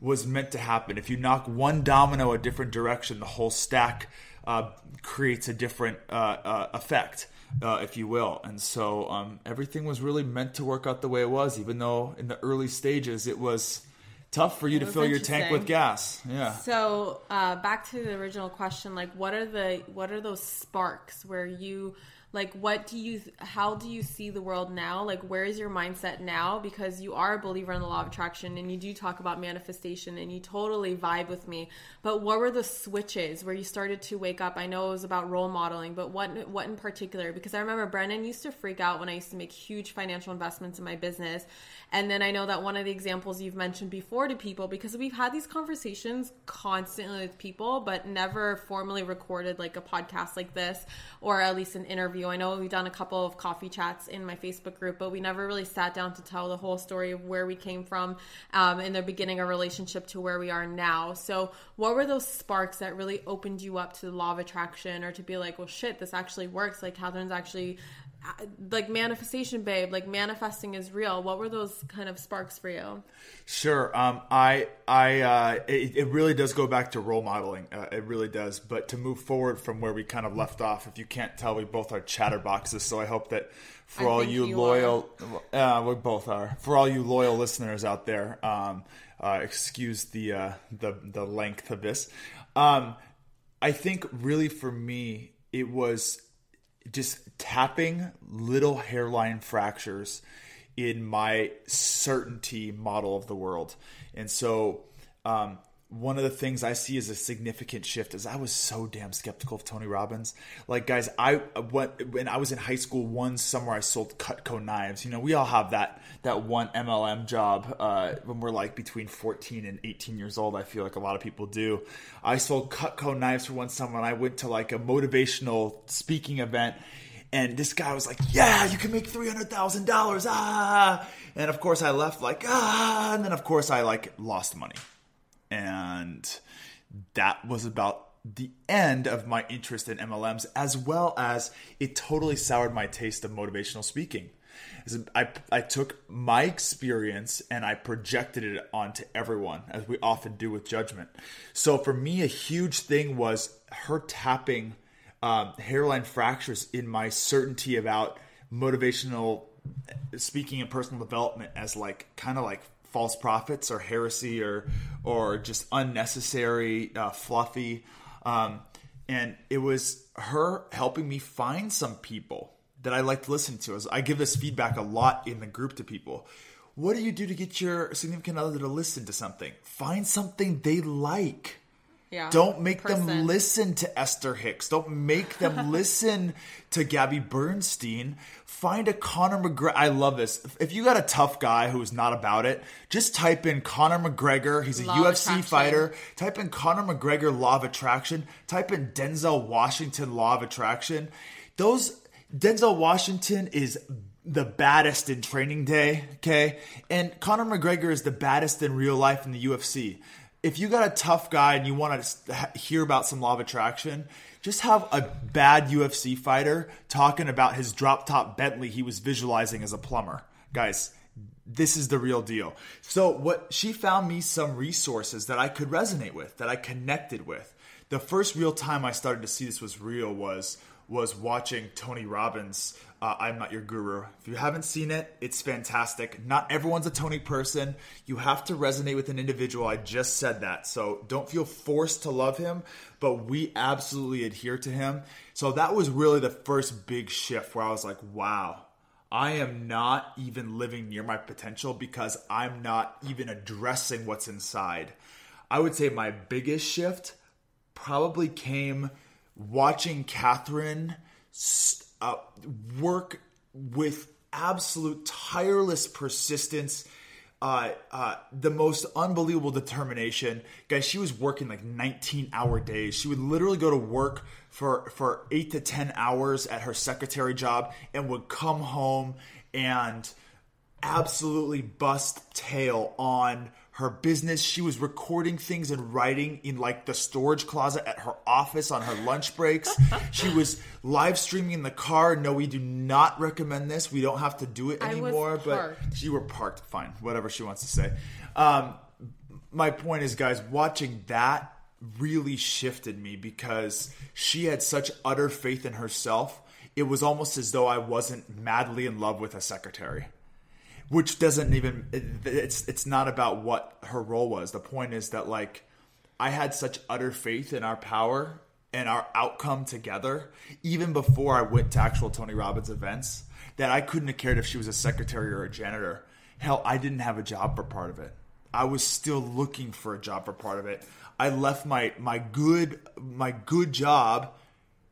was meant to happen. If you knock one domino a different direction, the whole stack uh, creates a different uh, uh, effect, uh, if you will. And so um, everything was really meant to work out the way it was, even though in the early stages it was tough for you to fill your tank with gas. Yeah. So uh, back to the original question, like what are the what are those sparks where you like what do you how do you see the world now? Like where is your mindset now? Because you are a believer in the law of attraction and you do talk about manifestation and you totally vibe with me. But what were the switches where you started to wake up? I know it was about role modeling but what what in particular? Because i remember brennan used to freak out when i used to make huge financial investments in my business. And then i know that one of the examples you've mentioned before to people because we've had these conversations constantly with people but never formally recorded like a podcast like this or at least an interview I know we've done a couple of coffee chats in my Facebook group, but we never really sat down to tell the whole story of where we came from um, in the beginning of relationship to where we are now. So, what were those sparks that really opened you up to the law of attraction or to be like, well, shit, this actually works? Like, Kathrin's actually like manifestation babe like manifesting is real. What were those kind of sparks for you? Sure um, i i uh, it, it, really does go back to role modeling uh, it really does but to move forward from where we kind of left off if you can't tell we both are chatterboxes so i hope that for I all you, you loyal uh, we both are for all you loyal listeners out there um, uh, excuse the uh, the the length of this. Um, i think really for me it was just tapping little hairline fractures in my certainty model of the world. And so um, one of the things I see as a significant shift is I was so damn skeptical of Tony Robbins. Like, guys, I went when I was in high school. One summer, I sold Cutco knives. You know, we all have that that one MLM job uh, when we're like between 14 and 18 years old. I feel like a lot of people do. I sold Cutco knives for one summer, and I went to like a motivational speaking event. And this guy was like, "Yeah, you can make three hundred thousand dollars!" Ah, and of course I left like ah, and then of course I like lost money and that was about the end of my interest in MLMs, as well as it totally soured my taste of motivational speaking. I, I took my experience and I projected it onto everyone, as we often do with judgment. So for me, a huge thing was her tapping um, hairline fractures in my certainty about motivational speaking and personal development as like kind of like false prophets or heresy or or just unnecessary uh, fluffy um, and it was her helping me find some people that I like to listen to. As I give this feedback a lot in the group to people. What do you do to get your significant other to listen to something? Find something they like. Yeah, Don't make person. them listen to Esther Hicks. Don't make them listen to Gabby Bernstein. Find a Conor McGregor. I love this. If you got a tough guy who's not about it, just type in Conor McGregor. He's a Law UFC fighter. Type in Conor McGregor Law of Attraction. Type in Denzel Washington Law of Attraction. Those Denzel Washington is the baddest in training day, okay? And Conor McGregor is the baddest in real life in the UFC if you got a tough guy and you want to hear about some law of attraction, just have a bad UFC fighter talking about his drop top Bentley he was visualizing as a plumber. Guys, this is the real deal. So, what she found me some resources that I could resonate with, that I connected with. The first real time I started to see this was real was was watching Tony Robbins uh, I'm Not Your Guru. If you haven't seen it, it's fantastic. Not everyone's a Tony person. You have to resonate with an individual. I just said that. So don't feel forced to love him, but we absolutely adhere to him. So that was really the first big shift where I was like, wow, I am not even living near my potential because I'm not even addressing what's inside. I would say my biggest shift probably came watching Kathrin uh, work with absolute tireless persistence. Uh, uh, the most unbelievable determination, guys. She was working like 19 hour days. She would literally go to work for for eight to 10 hours at her secretary job and would come home and absolutely bust tail on her business. She was recording things and writing in like the storage closet at her office on her lunch breaks. she was live streaming in the car. No, we do not recommend this. We don't have to do it anymore. But you were parked. Fine, whatever she wants to say. Um, my point is, guys, watching that really shifted me because she had such utter faith in herself. It was almost as though I wasn't madly in love with a secretary which doesn't even it's it's not about what her role was. The point is that like I had such utter faith in our power and our outcome together, even before I went to actual Tony Robbins events, that I couldn't have cared if she was a secretary or a janitor. Hell, I didn't have a job for part of it. I was still looking for a job for part of it. I left my my good my good job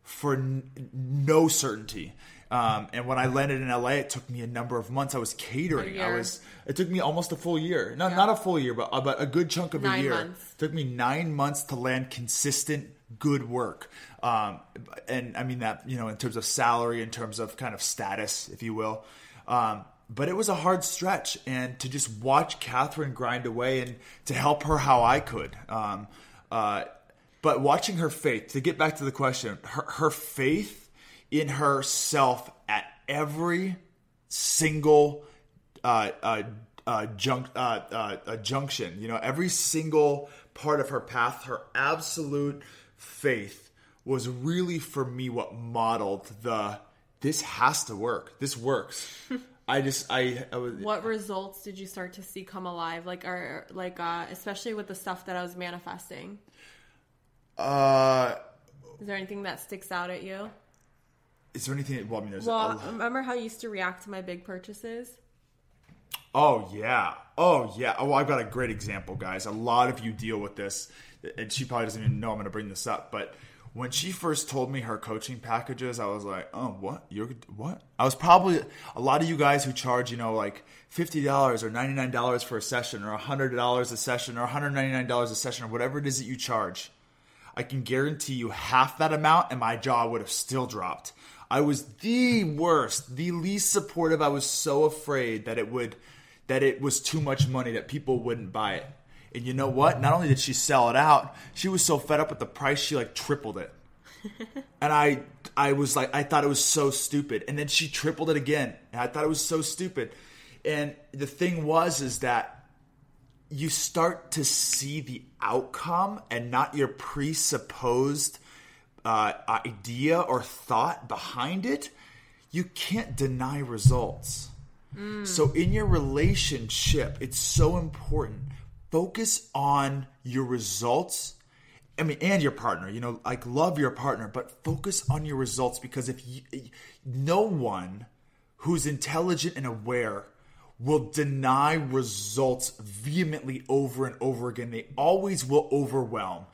for n- no certainty. Um, and when I landed in LA, it took me a number of months. I was catering. I was. It took me almost a full year. Not yeah. not a full year, but but a good chunk of nine a year. Months. It took me nine months to land consistent good work. Um, and I mean that you know in terms of salary, in terms of kind of status, if you will. Um, but it was a hard stretch, and to just watch Kathrin grind away and to help her how I could. Um, uh, but watching her faith, to get back to the question, her, her faith in herself at every single uh, uh, uh, junk, uh, uh, junction. You know, every single part of her path, her absolute faith was really for me what modeled the this has to work. This works. I just I, I was, What results did you start to see come alive? Like are like uh especially with the stuff that I was manifesting. Uh is there anything that sticks out at you? Is there anything? Well, I mean, there's. Well, a, remember how you used to react to my big purchases? Oh yeah, oh yeah. Oh, I've got a great example, guys. A lot of you deal with this, and she probably doesn't even know I'm going to bring this up. But when she first told me her coaching packages, I was like, "Oh, what? You're what?" I was probably a lot of you guys who charge, you know, like fifty dollars or ninety nine dollars for a session, or hundred dollars a session, or one hundred ninety nine dollars a session, or whatever it is that you charge. I can guarantee you half that amount, and my jaw would have still dropped. I was the worst, the least supportive. I was so afraid that it would that it was too much money that people wouldn't buy it. And you know what? Not only did she sell it out, she was so fed up with the price she like tripled it. and I I was like I thought it was so stupid. And then she tripled it again. And I thought it was so stupid. And the thing was is that you start to see the outcome and not your presupposed uh, idea or thought behind it, you can't deny results. Mm. So, in your relationship, it's so important. Focus on your results. I mean, and your partner, you know, like love your partner, but focus on your results because if you, no one who's intelligent and aware will deny results vehemently over and over again. They always will overwhelm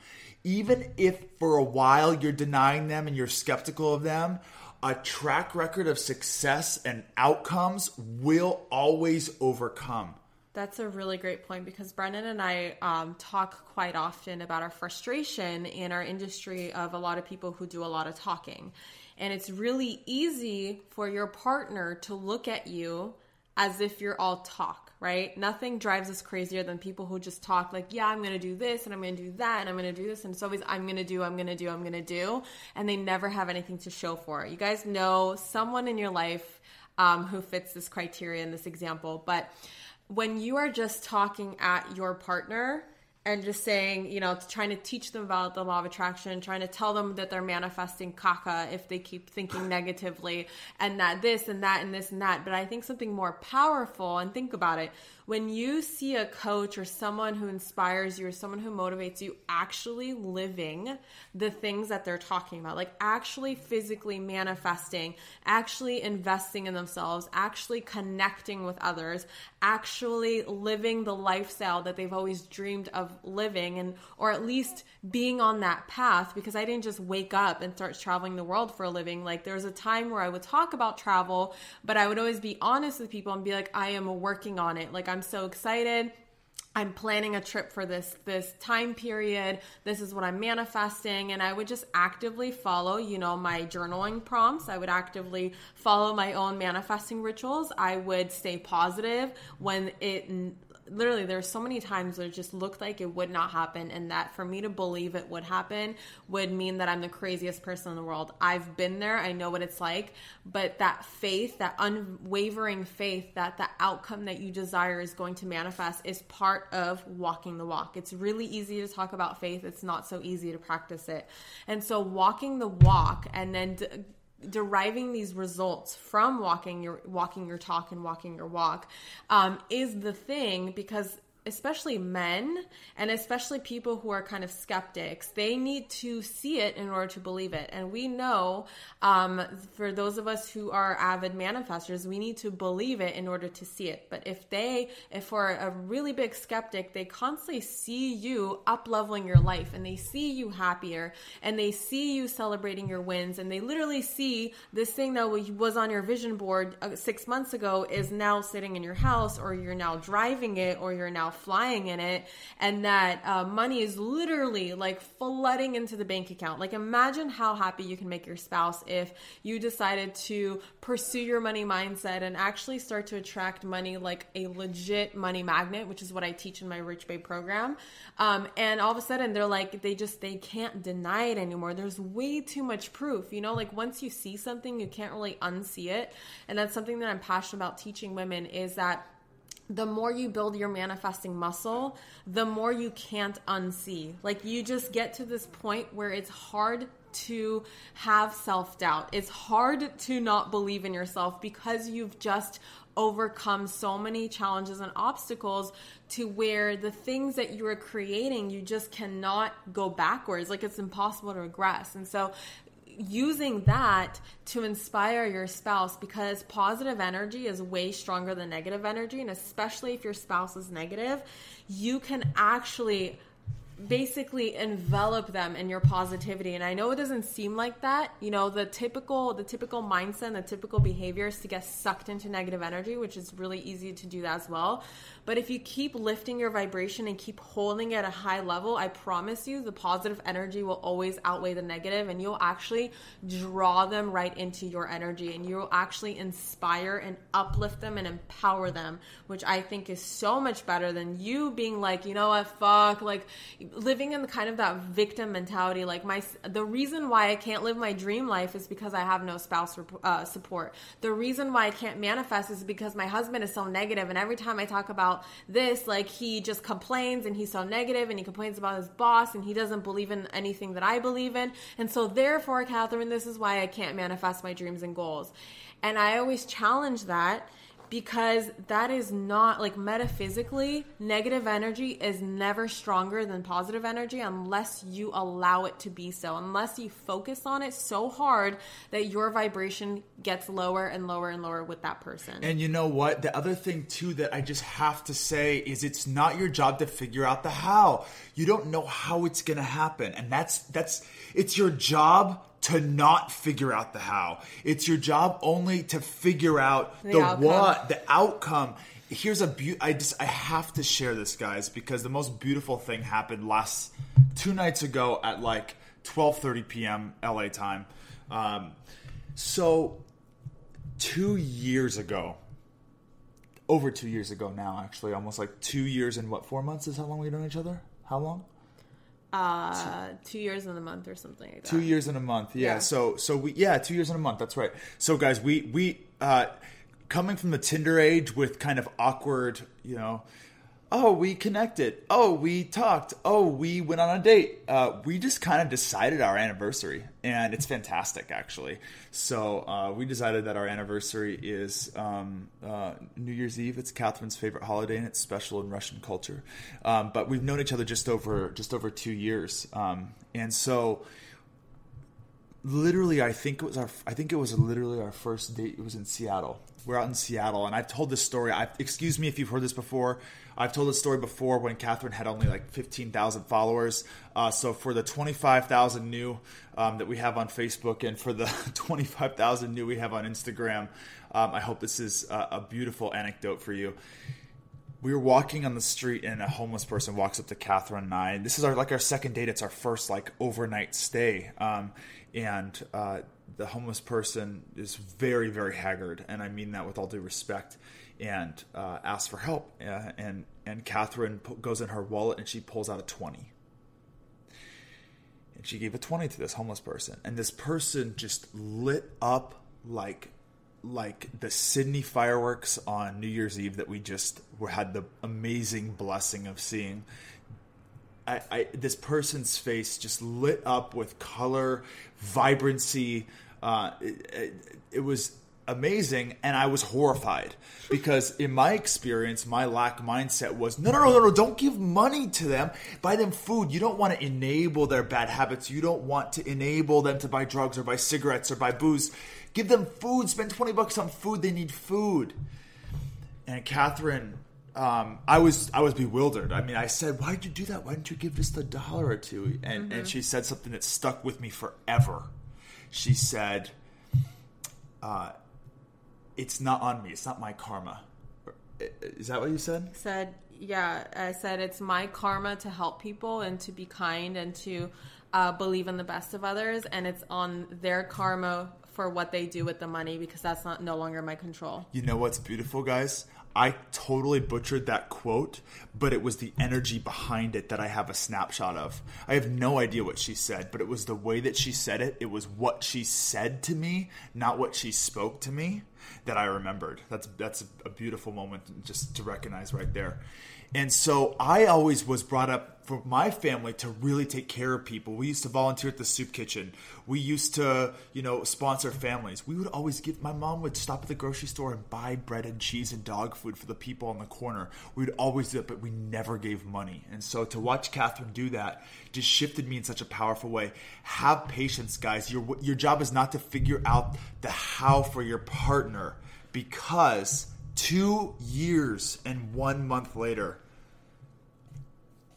even if for a while you're denying them and you're skeptical of them, a track record of success and outcomes will always overcome. That's a really great point because Brennan and I um, talk quite often about our frustration in our industry of a lot of people who do a lot of talking. And it's really easy for your partner to look at you as if you're all talk right? Nothing drives us crazier than people who just talk like, yeah, I'm going to do this and I'm going to do that and I'm going to do this. And it's always, I'm going to do, I'm going to do, I'm going to do. And they never have anything to show for it. You guys know someone in your life um, who fits this criteria in this example. But when you are just talking at your partner, and just saying, you know, trying to teach them about the law of attraction, trying to tell them that they're manifesting caca if they keep thinking negatively, and that this and that and this and that. But I think something more powerful, and think about it when you see a coach or someone who inspires you or someone who motivates you actually living the things that they're talking about, like actually physically manifesting, actually investing in themselves, actually connecting with others, actually living the lifestyle that they've always dreamed of living and or at least being on that path because I didn't just wake up and start traveling the world for a living. Like there was a time where I would talk about travel, but I would always be honest with people and be like I am working on it. Like I'm so excited. I'm planning a trip for this this time period. This is what I'm manifesting and I would just actively follow, you know, my journaling prompts. I would actively follow my own manifesting rituals. I would stay positive when it literally there's so many times where it just looked like it would not happen and that for me to believe it would happen would mean that I'm the craziest person in the world. I've been there, I know what it's like, but that faith, that unwavering faith that the outcome that you desire is going to manifest is part of walking the walk. It's really easy to talk about faith, it's not so easy to practice it. And so walking the walk and then d- deriving these results from walking your walking your talk and walking your walk um, is the thing because especially men and especially people who are kind of skeptics they need to see it in order to believe it. And we know um, for those of us who are avid manifestors we need to believe it in order to see it. But if they if for a really big skeptic they constantly see you up leveling your life and they see you happier and they see you celebrating your wins and they literally see this thing that was on your vision board uh, six months ago is now sitting in your house or you're now driving it or you're now flying in it and that uh, money is literally like flooding into the bank account. Like imagine how happy you can make your spouse if you decided to pursue your money mindset and actually start to attract money like a legit money magnet, which is what I teach in my Rich Babe program. Um, and all of a sudden they're like, they just, they can't deny it anymore. There's way too much proof, you know, like once you see something, you can't really unsee it. And that's something that I'm passionate about teaching women is that the more you build your manifesting muscle, the more you can't unsee. Like you just get to this point where it's hard to have self doubt. It's hard to not believe in yourself because you've just overcome so many challenges and obstacles to where the things that you are creating, you just cannot go backwards. Like it's impossible to regress. And so using that to inspire your spouse because positive energy is way stronger than negative energy. And especially if your spouse is negative, you can actually basically envelop them in your positivity. And i know it doesn't seem like that. You know the typical the typical mindset and the typical behavior is to get sucked into negative energy which is really easy to do as well but if you keep lifting your vibration and keep holding it at a high level, I promise you the positive energy will always outweigh the negative and you'll actually draw them right into your energy and you'll actually inspire and uplift them and empower them, which I think is so much better than you being like, you know what, fuck, like living in kind of that victim mentality. Like my, the reason why I can't live my dream life is because I have no spouse uh, support. The reason why I can't manifest is because my husband is so negative and every time I talk about about this, like he just complains and he's so negative and he complains about his boss and he doesn't believe in anything that I believe in. And so, therefore, Kathrin, this is why I can't manifest my dreams and goals. And I always challenge that because that is not like metaphysically negative energy is never stronger than positive energy unless you allow it to be so unless you focus on it so hard that your vibration gets lower and lower and lower with that person. And you know what? The other thing too that i just have to say is it's not your job to figure out the how. You don't know how it's going to happen and that's that's it's your job to not figure out the how. It's your job only to figure out the, the what, the outcome. Here's a be- I just I have to share this guys because the most beautiful thing happened last two nights ago at like 12:30 p.m. LA time. Um, so 2 years ago over 2 years ago now actually almost like 2 years and what 4 months is how long we've known each other? How long? Uh two years in a month or something like that two years in a month yeah. yeah. so so we yeah two years in a month that's right so guys we we uh coming from the tinder age with kind of awkward you know oh, we connected. Oh, we talked. Oh, we went on a date. Uh, we just kind of decided our anniversary, and it's fantastic, actually. So uh, we decided that our anniversary is um, uh, New Year's Eve. It's Kathrin's favorite holiday, and it's special in Russian culture. Um, but we've known each other just over just over two years, um, and so literally, I think it was our. I think it was literally our first date. It was in Seattle. We're out in Seattle, and I've told this story. I, excuse me if you've heard this before. I've told this story before when Kathrin had only like 15,000 followers. Uh, so for the 25,000 new um, that we have on Facebook and for the 25,000 new we have on Instagram, um, I hope this is a, a beautiful anecdote for you we were walking on the street and a homeless person walks up to Kathrin and I. This is our like our second date. It's our first like overnight stay. Um, and uh, the homeless person is very very haggard, and I mean that with all due respect and uh, asks for help. Uh, and and Kathrin goes in her wallet and she pulls out a twenty. And she gave a twenty to this homeless person, and this person just lit up like like the Sydney fireworks on New Year's Eve that we just had the amazing blessing of seeing. I, I, this person's face just lit up with color, vibrancy. Uh, it, it, it was amazing and I was horrified because in my experience my lack mindset was no no no no no don't give money to them buy them food you don't want to enable their bad habits you don't want to enable them to buy drugs or buy cigarettes or buy booze give them food spend 20 bucks on food they need food and Kathrin um, I was I was bewildered. I mean, I said, "Why did you do that? Why didn't you give just a dollar or two? And and she said something that stuck with me forever. She said, uh, "It's not on me. It's not my karma." Is that what you said? said yeah i said it's my karma to help people and to be kind and to uh, believe in the best of others and it's on their karma for what they do with the money because that's not no longer my control You know what's beautiful, guys? I totally butchered that quote, but it was the energy behind it that I have a snapshot of. I have no idea what she said, but it was the way that she said it. It was what she said to me, not what she spoke to me, that I remembered. That's that's a beautiful moment just to recognize right there. And so I always was brought up for my family to really take care of people. We used to volunteer at the soup kitchen. We used to, you know, sponsor families. We would always give, my mom would stop at the grocery store and buy bread and cheese and dog food for the people on the corner. We would always do it, but we never gave money. And so to watch Kathrin do that just shifted me in such a powerful way. Have patience, guys. Your, your job is not to figure out the how for your partner because two years and one month later,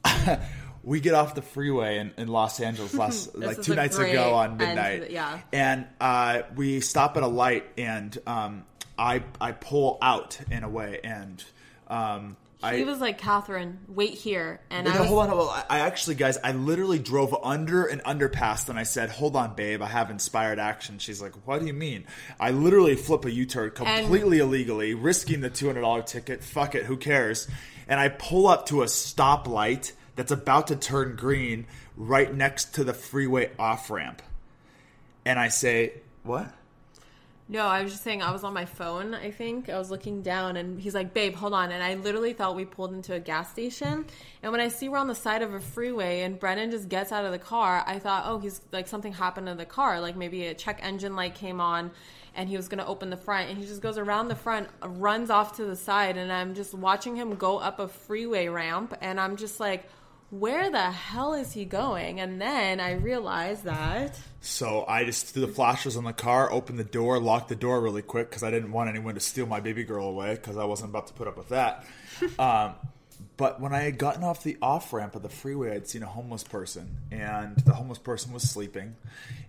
we get off the freeway in, in Los Angeles last like two nights ago on midnight. the- yeah. and uh, we stop at a light, and um, I I pull out in a way, and um, I he was like kathrin wait here and no, i was hold on, hold on. I I actually, guys, I literally drove under an underpass, and I said, "Hold on, babe, I have inspired action." She's like, "What do you mean?" I literally flip a U-turn completely illegally, risking the two hundred dollar ticket. Fuck it, who cares? And I pull up to a stoplight that's about to turn green, right next to the freeway off ramp, and I say, "What?" No, I was just saying I was on my phone, I think. I was looking down and he's like, Babe, hold on. And I literally thought we pulled into a gas station. And when I see we're on the side of a freeway and Brennan just gets out of the car, I thought, oh, he's like something happened to the car. Like maybe a check engine light came on and he was going to open the front. And he just goes around the front, runs off to the side. And I'm just watching him go up a freeway ramp. And I'm just like, where the hell is he going? And then I realized that. So I just threw the flashers on the car, opened the door, locked the door really quick because I didn't want anyone to steal my baby girl away because I wasn't about to put up with that. um, but when I had gotten off the off ramp of the freeway, I'd seen a homeless person, and the homeless person was sleeping,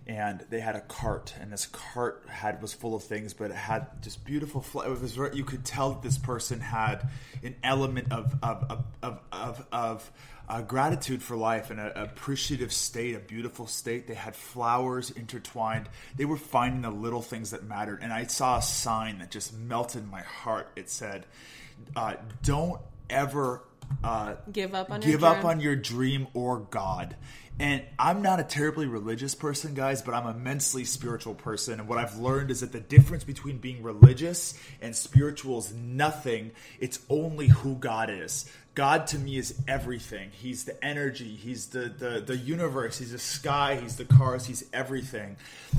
and they had a cart, and this cart had was full of things, but it had just beautiful. Fl- it was very- you could tell that this person had an element of of of of, of, of uh, gratitude for life and an appreciative state, a beautiful state. They had flowers intertwined. They were finding the little things that mattered. And I saw a sign that just melted my heart. It said, uh, "Don't ever uh, Give up on your give up dream. on your dream or God." And I'm not a terribly religious person, guys, but I'm immensely spiritual person. And what I've learned is that the difference between being religious and spiritual is nothing. It's only who God is. God to me is everything. He's the energy. He's the, the, the universe. He's the sky. He's the cars. He's everything.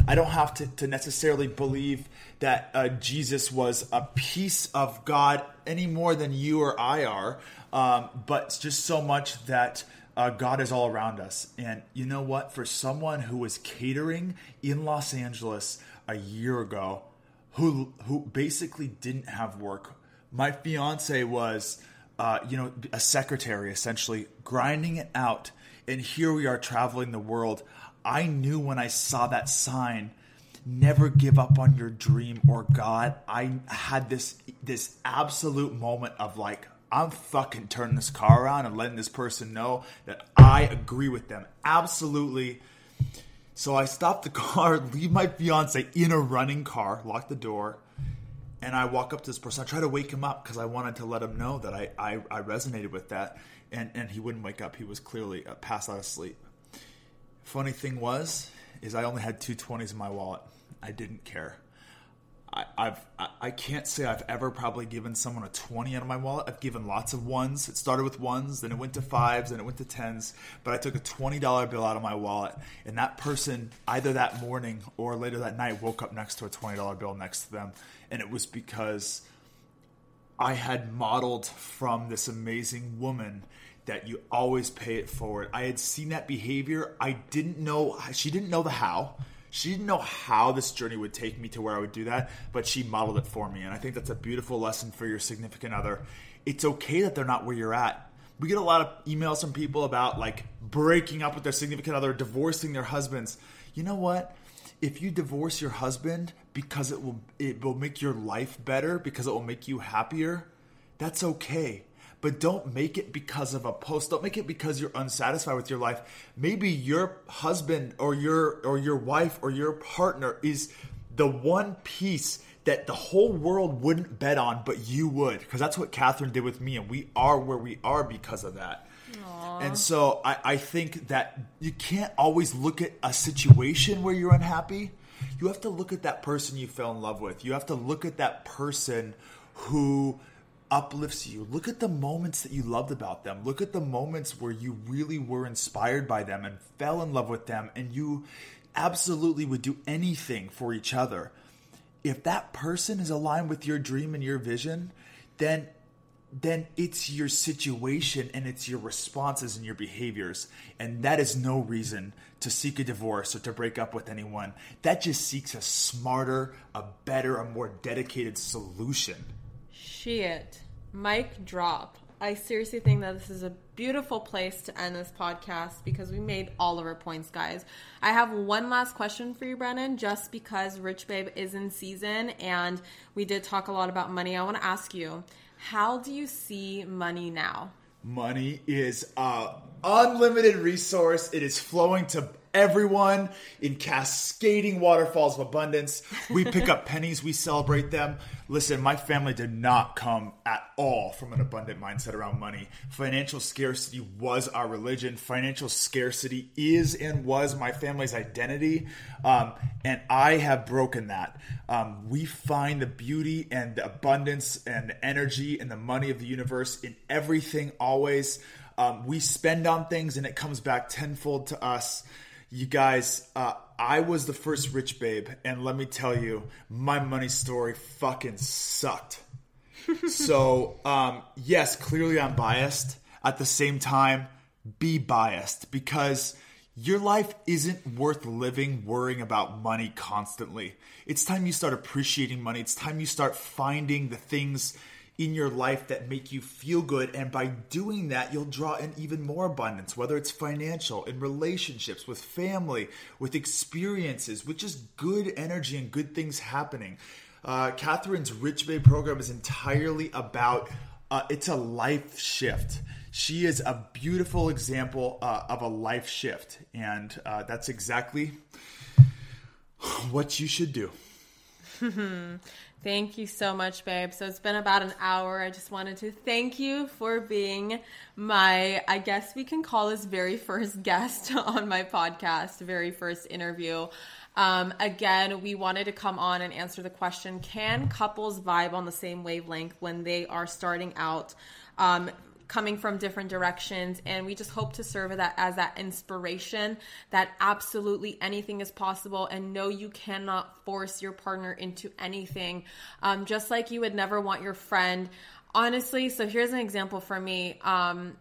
I don't have to, to necessarily believe that uh, Jesus was a piece of God any more than you or I are, um, but just so much that uh, God is all around us. And you know what? For someone who was catering in Los Angeles a year ago, who who basically didn't have work, my fiance was, uh, you know, a secretary essentially, grinding it out. And here we are traveling the world. I knew when I saw that sign never give up on your dream or God. I had this this absolute moment of like I'm fucking turning this car around and letting this person know that I agree with them. Absolutely. So I stop the car, leave my fiance in a running car, lock the door, and I walk up to this person. I try to wake him up because I wanted to let him know that I, I, I resonated with that. And, and he wouldn't wake up. He was clearly uh, passed out of sleep. Funny thing was, is I only had two twenties in my wallet. I didn't care. I, I've I- can't say I've ever probably given someone a twenty out of my wallet. I've given lots of ones. It started with ones, then it went to fives, then it went to tens. But I took a twenty dollar bill out of my wallet, and that person either that morning or later that night woke up next to a twenty dollar bill next to them, and it was because I had modeled from this amazing woman that you always pay it forward. I had seen that behavior. I didn't know, she didn't know the how. She didn't know how this journey would take me to where I would do that, but she modeled it for me. And I think that's a beautiful lesson for your significant other. It's okay that they're not where you're at. We get a lot of emails from people about like breaking up with their significant other, divorcing their husbands. You know what? if you divorce your husband because it will it will make your life better because it will make you happier that's okay but don't make it because of a post don't make it because you're unsatisfied with your life maybe your husband or your or your wife or your partner is the one piece that the whole world wouldn't bet on but you would because that's what Kathrin did with me and we are where we are because of that and so I, I think that you can't always look at a situation where you're unhappy. You have to look at that person you fell in love with. You have to look at that person who uplifts you. Look at the moments that you loved about them. Look at the moments where you really were inspired by them and fell in love with them and you absolutely would do anything for each other. If that person is aligned with your dream and your vision, then then it's your situation and it's your responses and your behaviors. And that is no reason to seek a divorce or to break up with anyone. That just seeks a smarter, a better, a more dedicated solution. Shit. Mic drop. I seriously think that this is a beautiful place to end this podcast because we made all of our points, guys. I have one last question for you, Brennan, just because Rich Babe is in season and we did talk a lot about money. I want to ask you how do you see money now? Money is a unlimited resource. It is flowing to everyone in cascading waterfalls of abundance. We pick up pennies, we celebrate them. Listen, my family did not come at all from an abundant mindset around money. Financial scarcity was our religion. Financial scarcity is and was my family's identity. Um, and I have broken that. Um, we find the beauty and the abundance and the energy and the money of the universe in everything always. Um, we spend on things and it comes back tenfold to us. You guys, uh, I was the first rich babe, and let me tell you, my money story fucking sucked. so, um, yes, clearly I'm biased. At the same time, be biased because your life isn't worth living worrying about money constantly. It's time you start appreciating money. It's time you start finding the things in your life that make you feel good. And by doing that, you'll draw in even more abundance, whether it's financial, in relationships, with family, with experiences, with just good energy and good things happening. Uh, Kathrin's Rich Babe program is entirely about uh, it's a life shift. She is a beautiful example uh, of a life shift, and uh, that's exactly what you should do. Thank you so much, babe. So it's been about an hour. I just wanted to thank you for being my, I guess we can call this very first guest on my podcast, very first interview. Um, again, we wanted to come on and answer the question Can couples vibe on the same wavelength when they are starting out? Um, coming from different directions and we just hope to serve that as that inspiration that absolutely anything is possible and no you cannot force your partner into anything um, just like you would never want your friend honestly so here's an example for me um,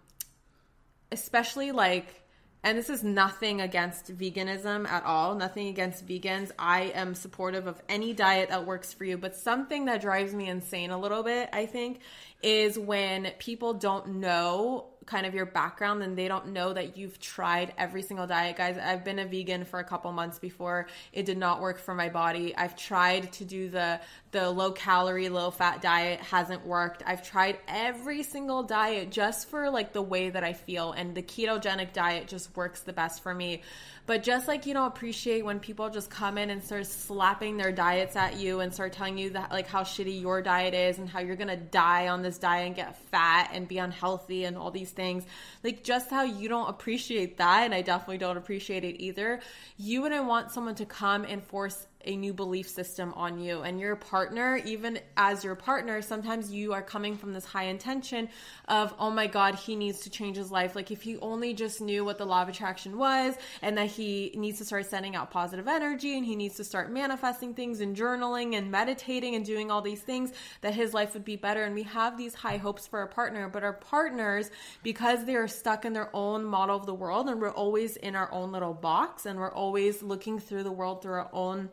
especially like and this is nothing against veganism at all, nothing against vegans. I am supportive of any diet that works for you, but something that drives me insane a little bit, I think, is when people don't know kind of your background and they don't know that you've tried every single diet. Guys i've been a vegan for a couple months before. It did not work for my body. I've tried to do the the low calorie low fat diet. Hasn't worked. I've tried every single diet just for like the way that i feel. And the ketogenic diet just works the best for me. But just like you know appreciate when people just come in and start slapping their diets at you and start telling you that like how shitty your diet is and how you're gonna die on this diet and get fat and be unhealthy and all these things. Like just how you don't appreciate that and i definitely don't appreciate it either. You wouldn't want someone to come and force a new belief system on you. And your partner even as your partner sometimes you are coming from this high intention of oh my god he needs to change his life. Like if he only just knew what the law of attraction was and that he needs to start sending out positive energy and he needs to start manifesting things and journaling and meditating and doing all these things that his life would be better. And we have these high hopes for our partner but our partners because they are stuck in their own model of the world and we're always in our own little box and we're always looking through the world through our own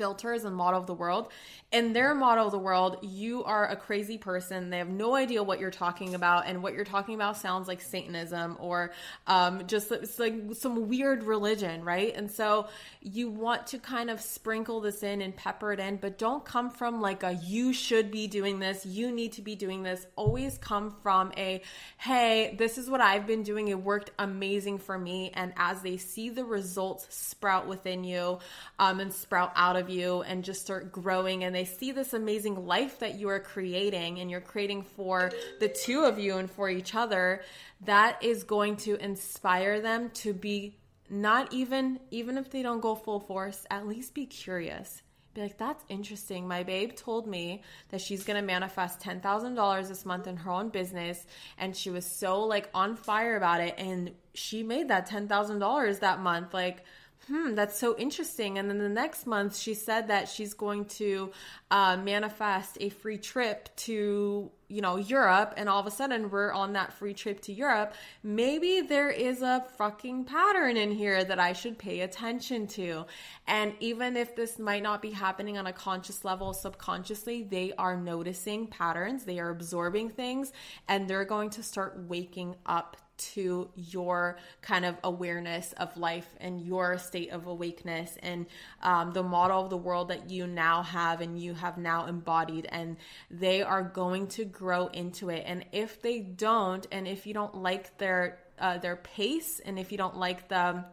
filters and model of the world. In their model of the world, you are a crazy person. They have no idea what you're talking about, and what you're talking about sounds like Satanism or um, just it's like some weird religion, right? And so you want to kind of sprinkle this in and pepper it in, but don't come from like a you should be doing this, you need to be doing this. Always come from a hey, this is what I've been doing. It worked amazing for me. And as they see the results sprout within you um, and sprout out of you and just start growing and they see this amazing life that you are creating and you're creating for the two of you and for each other that is going to inspire them to be not even even if they don't go full force at least be curious. Be like that's interesting. My babe told me that she's going to manifest $10,000 this month in her own business and she was so like on fire about it and she made that $10,000 that month. Like hmm, that's so interesting. And then the next month, she said that she's going to uh, manifest a free trip to, you know, Europe. And all of a sudden, we're on that free trip to Europe. Maybe there is a fucking pattern in here that I should pay attention to. And even if this might not be happening on a conscious level, subconsciously, they are noticing patterns, they are absorbing things, and they're going to start waking up to your kind of awareness of life and your state of awakeness and um, the model of the world that you now have and you have now embodied. And they are going to grow into it. And if they don't and if you don't like their uh, their pace and if you don't like the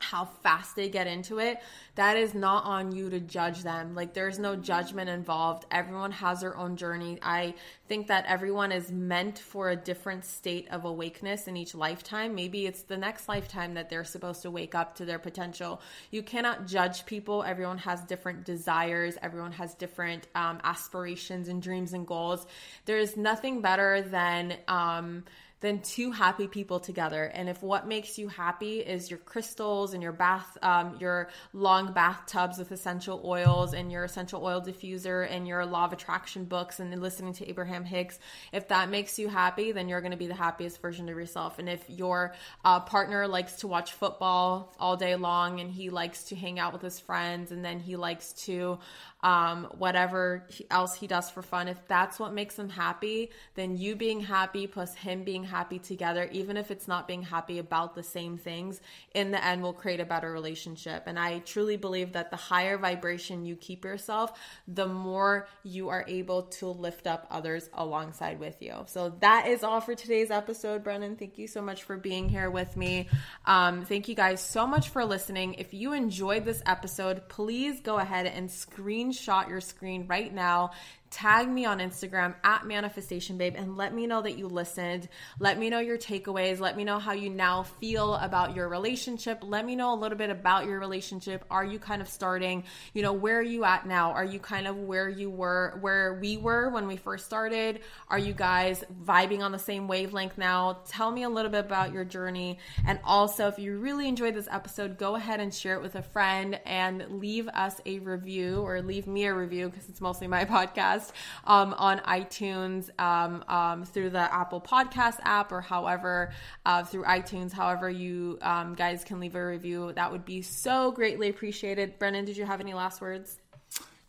how fast they get into it, that is not on you to judge them. Like, there's no judgment involved. Everyone has their own journey. I think that everyone is meant for a different state of awakeness in each lifetime. Maybe it's the next lifetime that they're supposed to wake up to their potential. You cannot judge people. Everyone has different desires, everyone has different um, aspirations and dreams and goals. There is nothing better than, um, than two happy people together. And if what makes you happy is your crystals and your bath, um, your long bathtubs with essential oils and your essential oil diffuser and your law of attraction books and listening to Abraham Hicks, if that makes you happy, then you're going to be the happiest version of yourself. And if your uh, partner likes to watch football all day long and he likes to hang out with his friends and then he likes to um, whatever else he does for fun, if that's what makes him happy, then you being happy plus him being happy together, even if it's not being happy about the same things, in the end will create a better relationship. And I truly believe that the higher vibration you keep yourself, the more you are able to lift up others alongside with you. So that is all for today's episode, Brennan. Thank you so much for being here with me. Um, thank you guys so much for listening. If you enjoyed this episode, please go ahead and screenshot your screen right now tag me on Instagram at manifestation babe and let me know that you listened. Let me know your takeaways. Let me know how you now feel about your relationship. Let me know a little bit about your relationship. Are you kind of starting, you know, where are you at now? Are you kind of where you were, where we were when we first started? Are you guys vibing on the same wavelength now? Tell me a little bit about your journey. And also, if you really enjoyed this episode, go ahead and share it with a friend and leave us a review or leave me a review because it's mostly my podcast podcast um, on iTunes um, um, through the Apple Podcast app or however uh, through iTunes, however you um, guys can leave a review. That would be so greatly appreciated. Brennan, did you have any last words?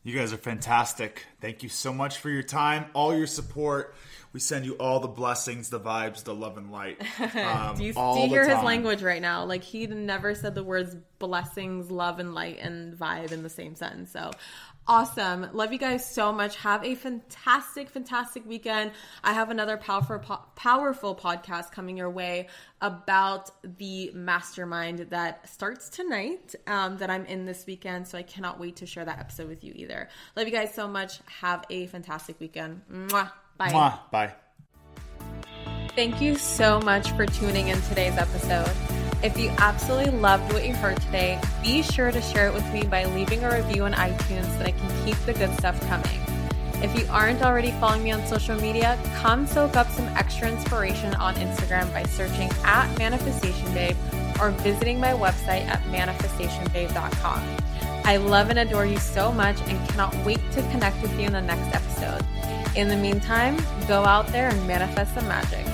You guys are fantastic. Thank you so much for your time, all your support. We send you all the blessings, the vibes, the love and light. Um, do you, do you hear his language right now? Like he never said the words blessings, love and light, and vibe in the same sentence. So awesome. Love you guys so much. Have a fantastic, fantastic weekend. I have another powerful, powerful podcast coming your way about the mastermind that starts tonight um, that I'm in this weekend. So I cannot wait to share that episode with you either. Love you guys so much. Have a fantastic weekend. Mwah. Bye. Mwah. Bye. Thank you so much for tuning in today's episode. If you absolutely loved what you heard today, be sure to share it with me by leaving a review on iTunes so that I can keep the good stuff coming. If you aren't already following me on social media, come soak up some extra inspiration on Instagram by searching at Manifestation Babe or visiting my website at manifestationbabe.com. I love and adore you so much and cannot wait to connect with you in the next episode. In the meantime, go out there and manifest some magic.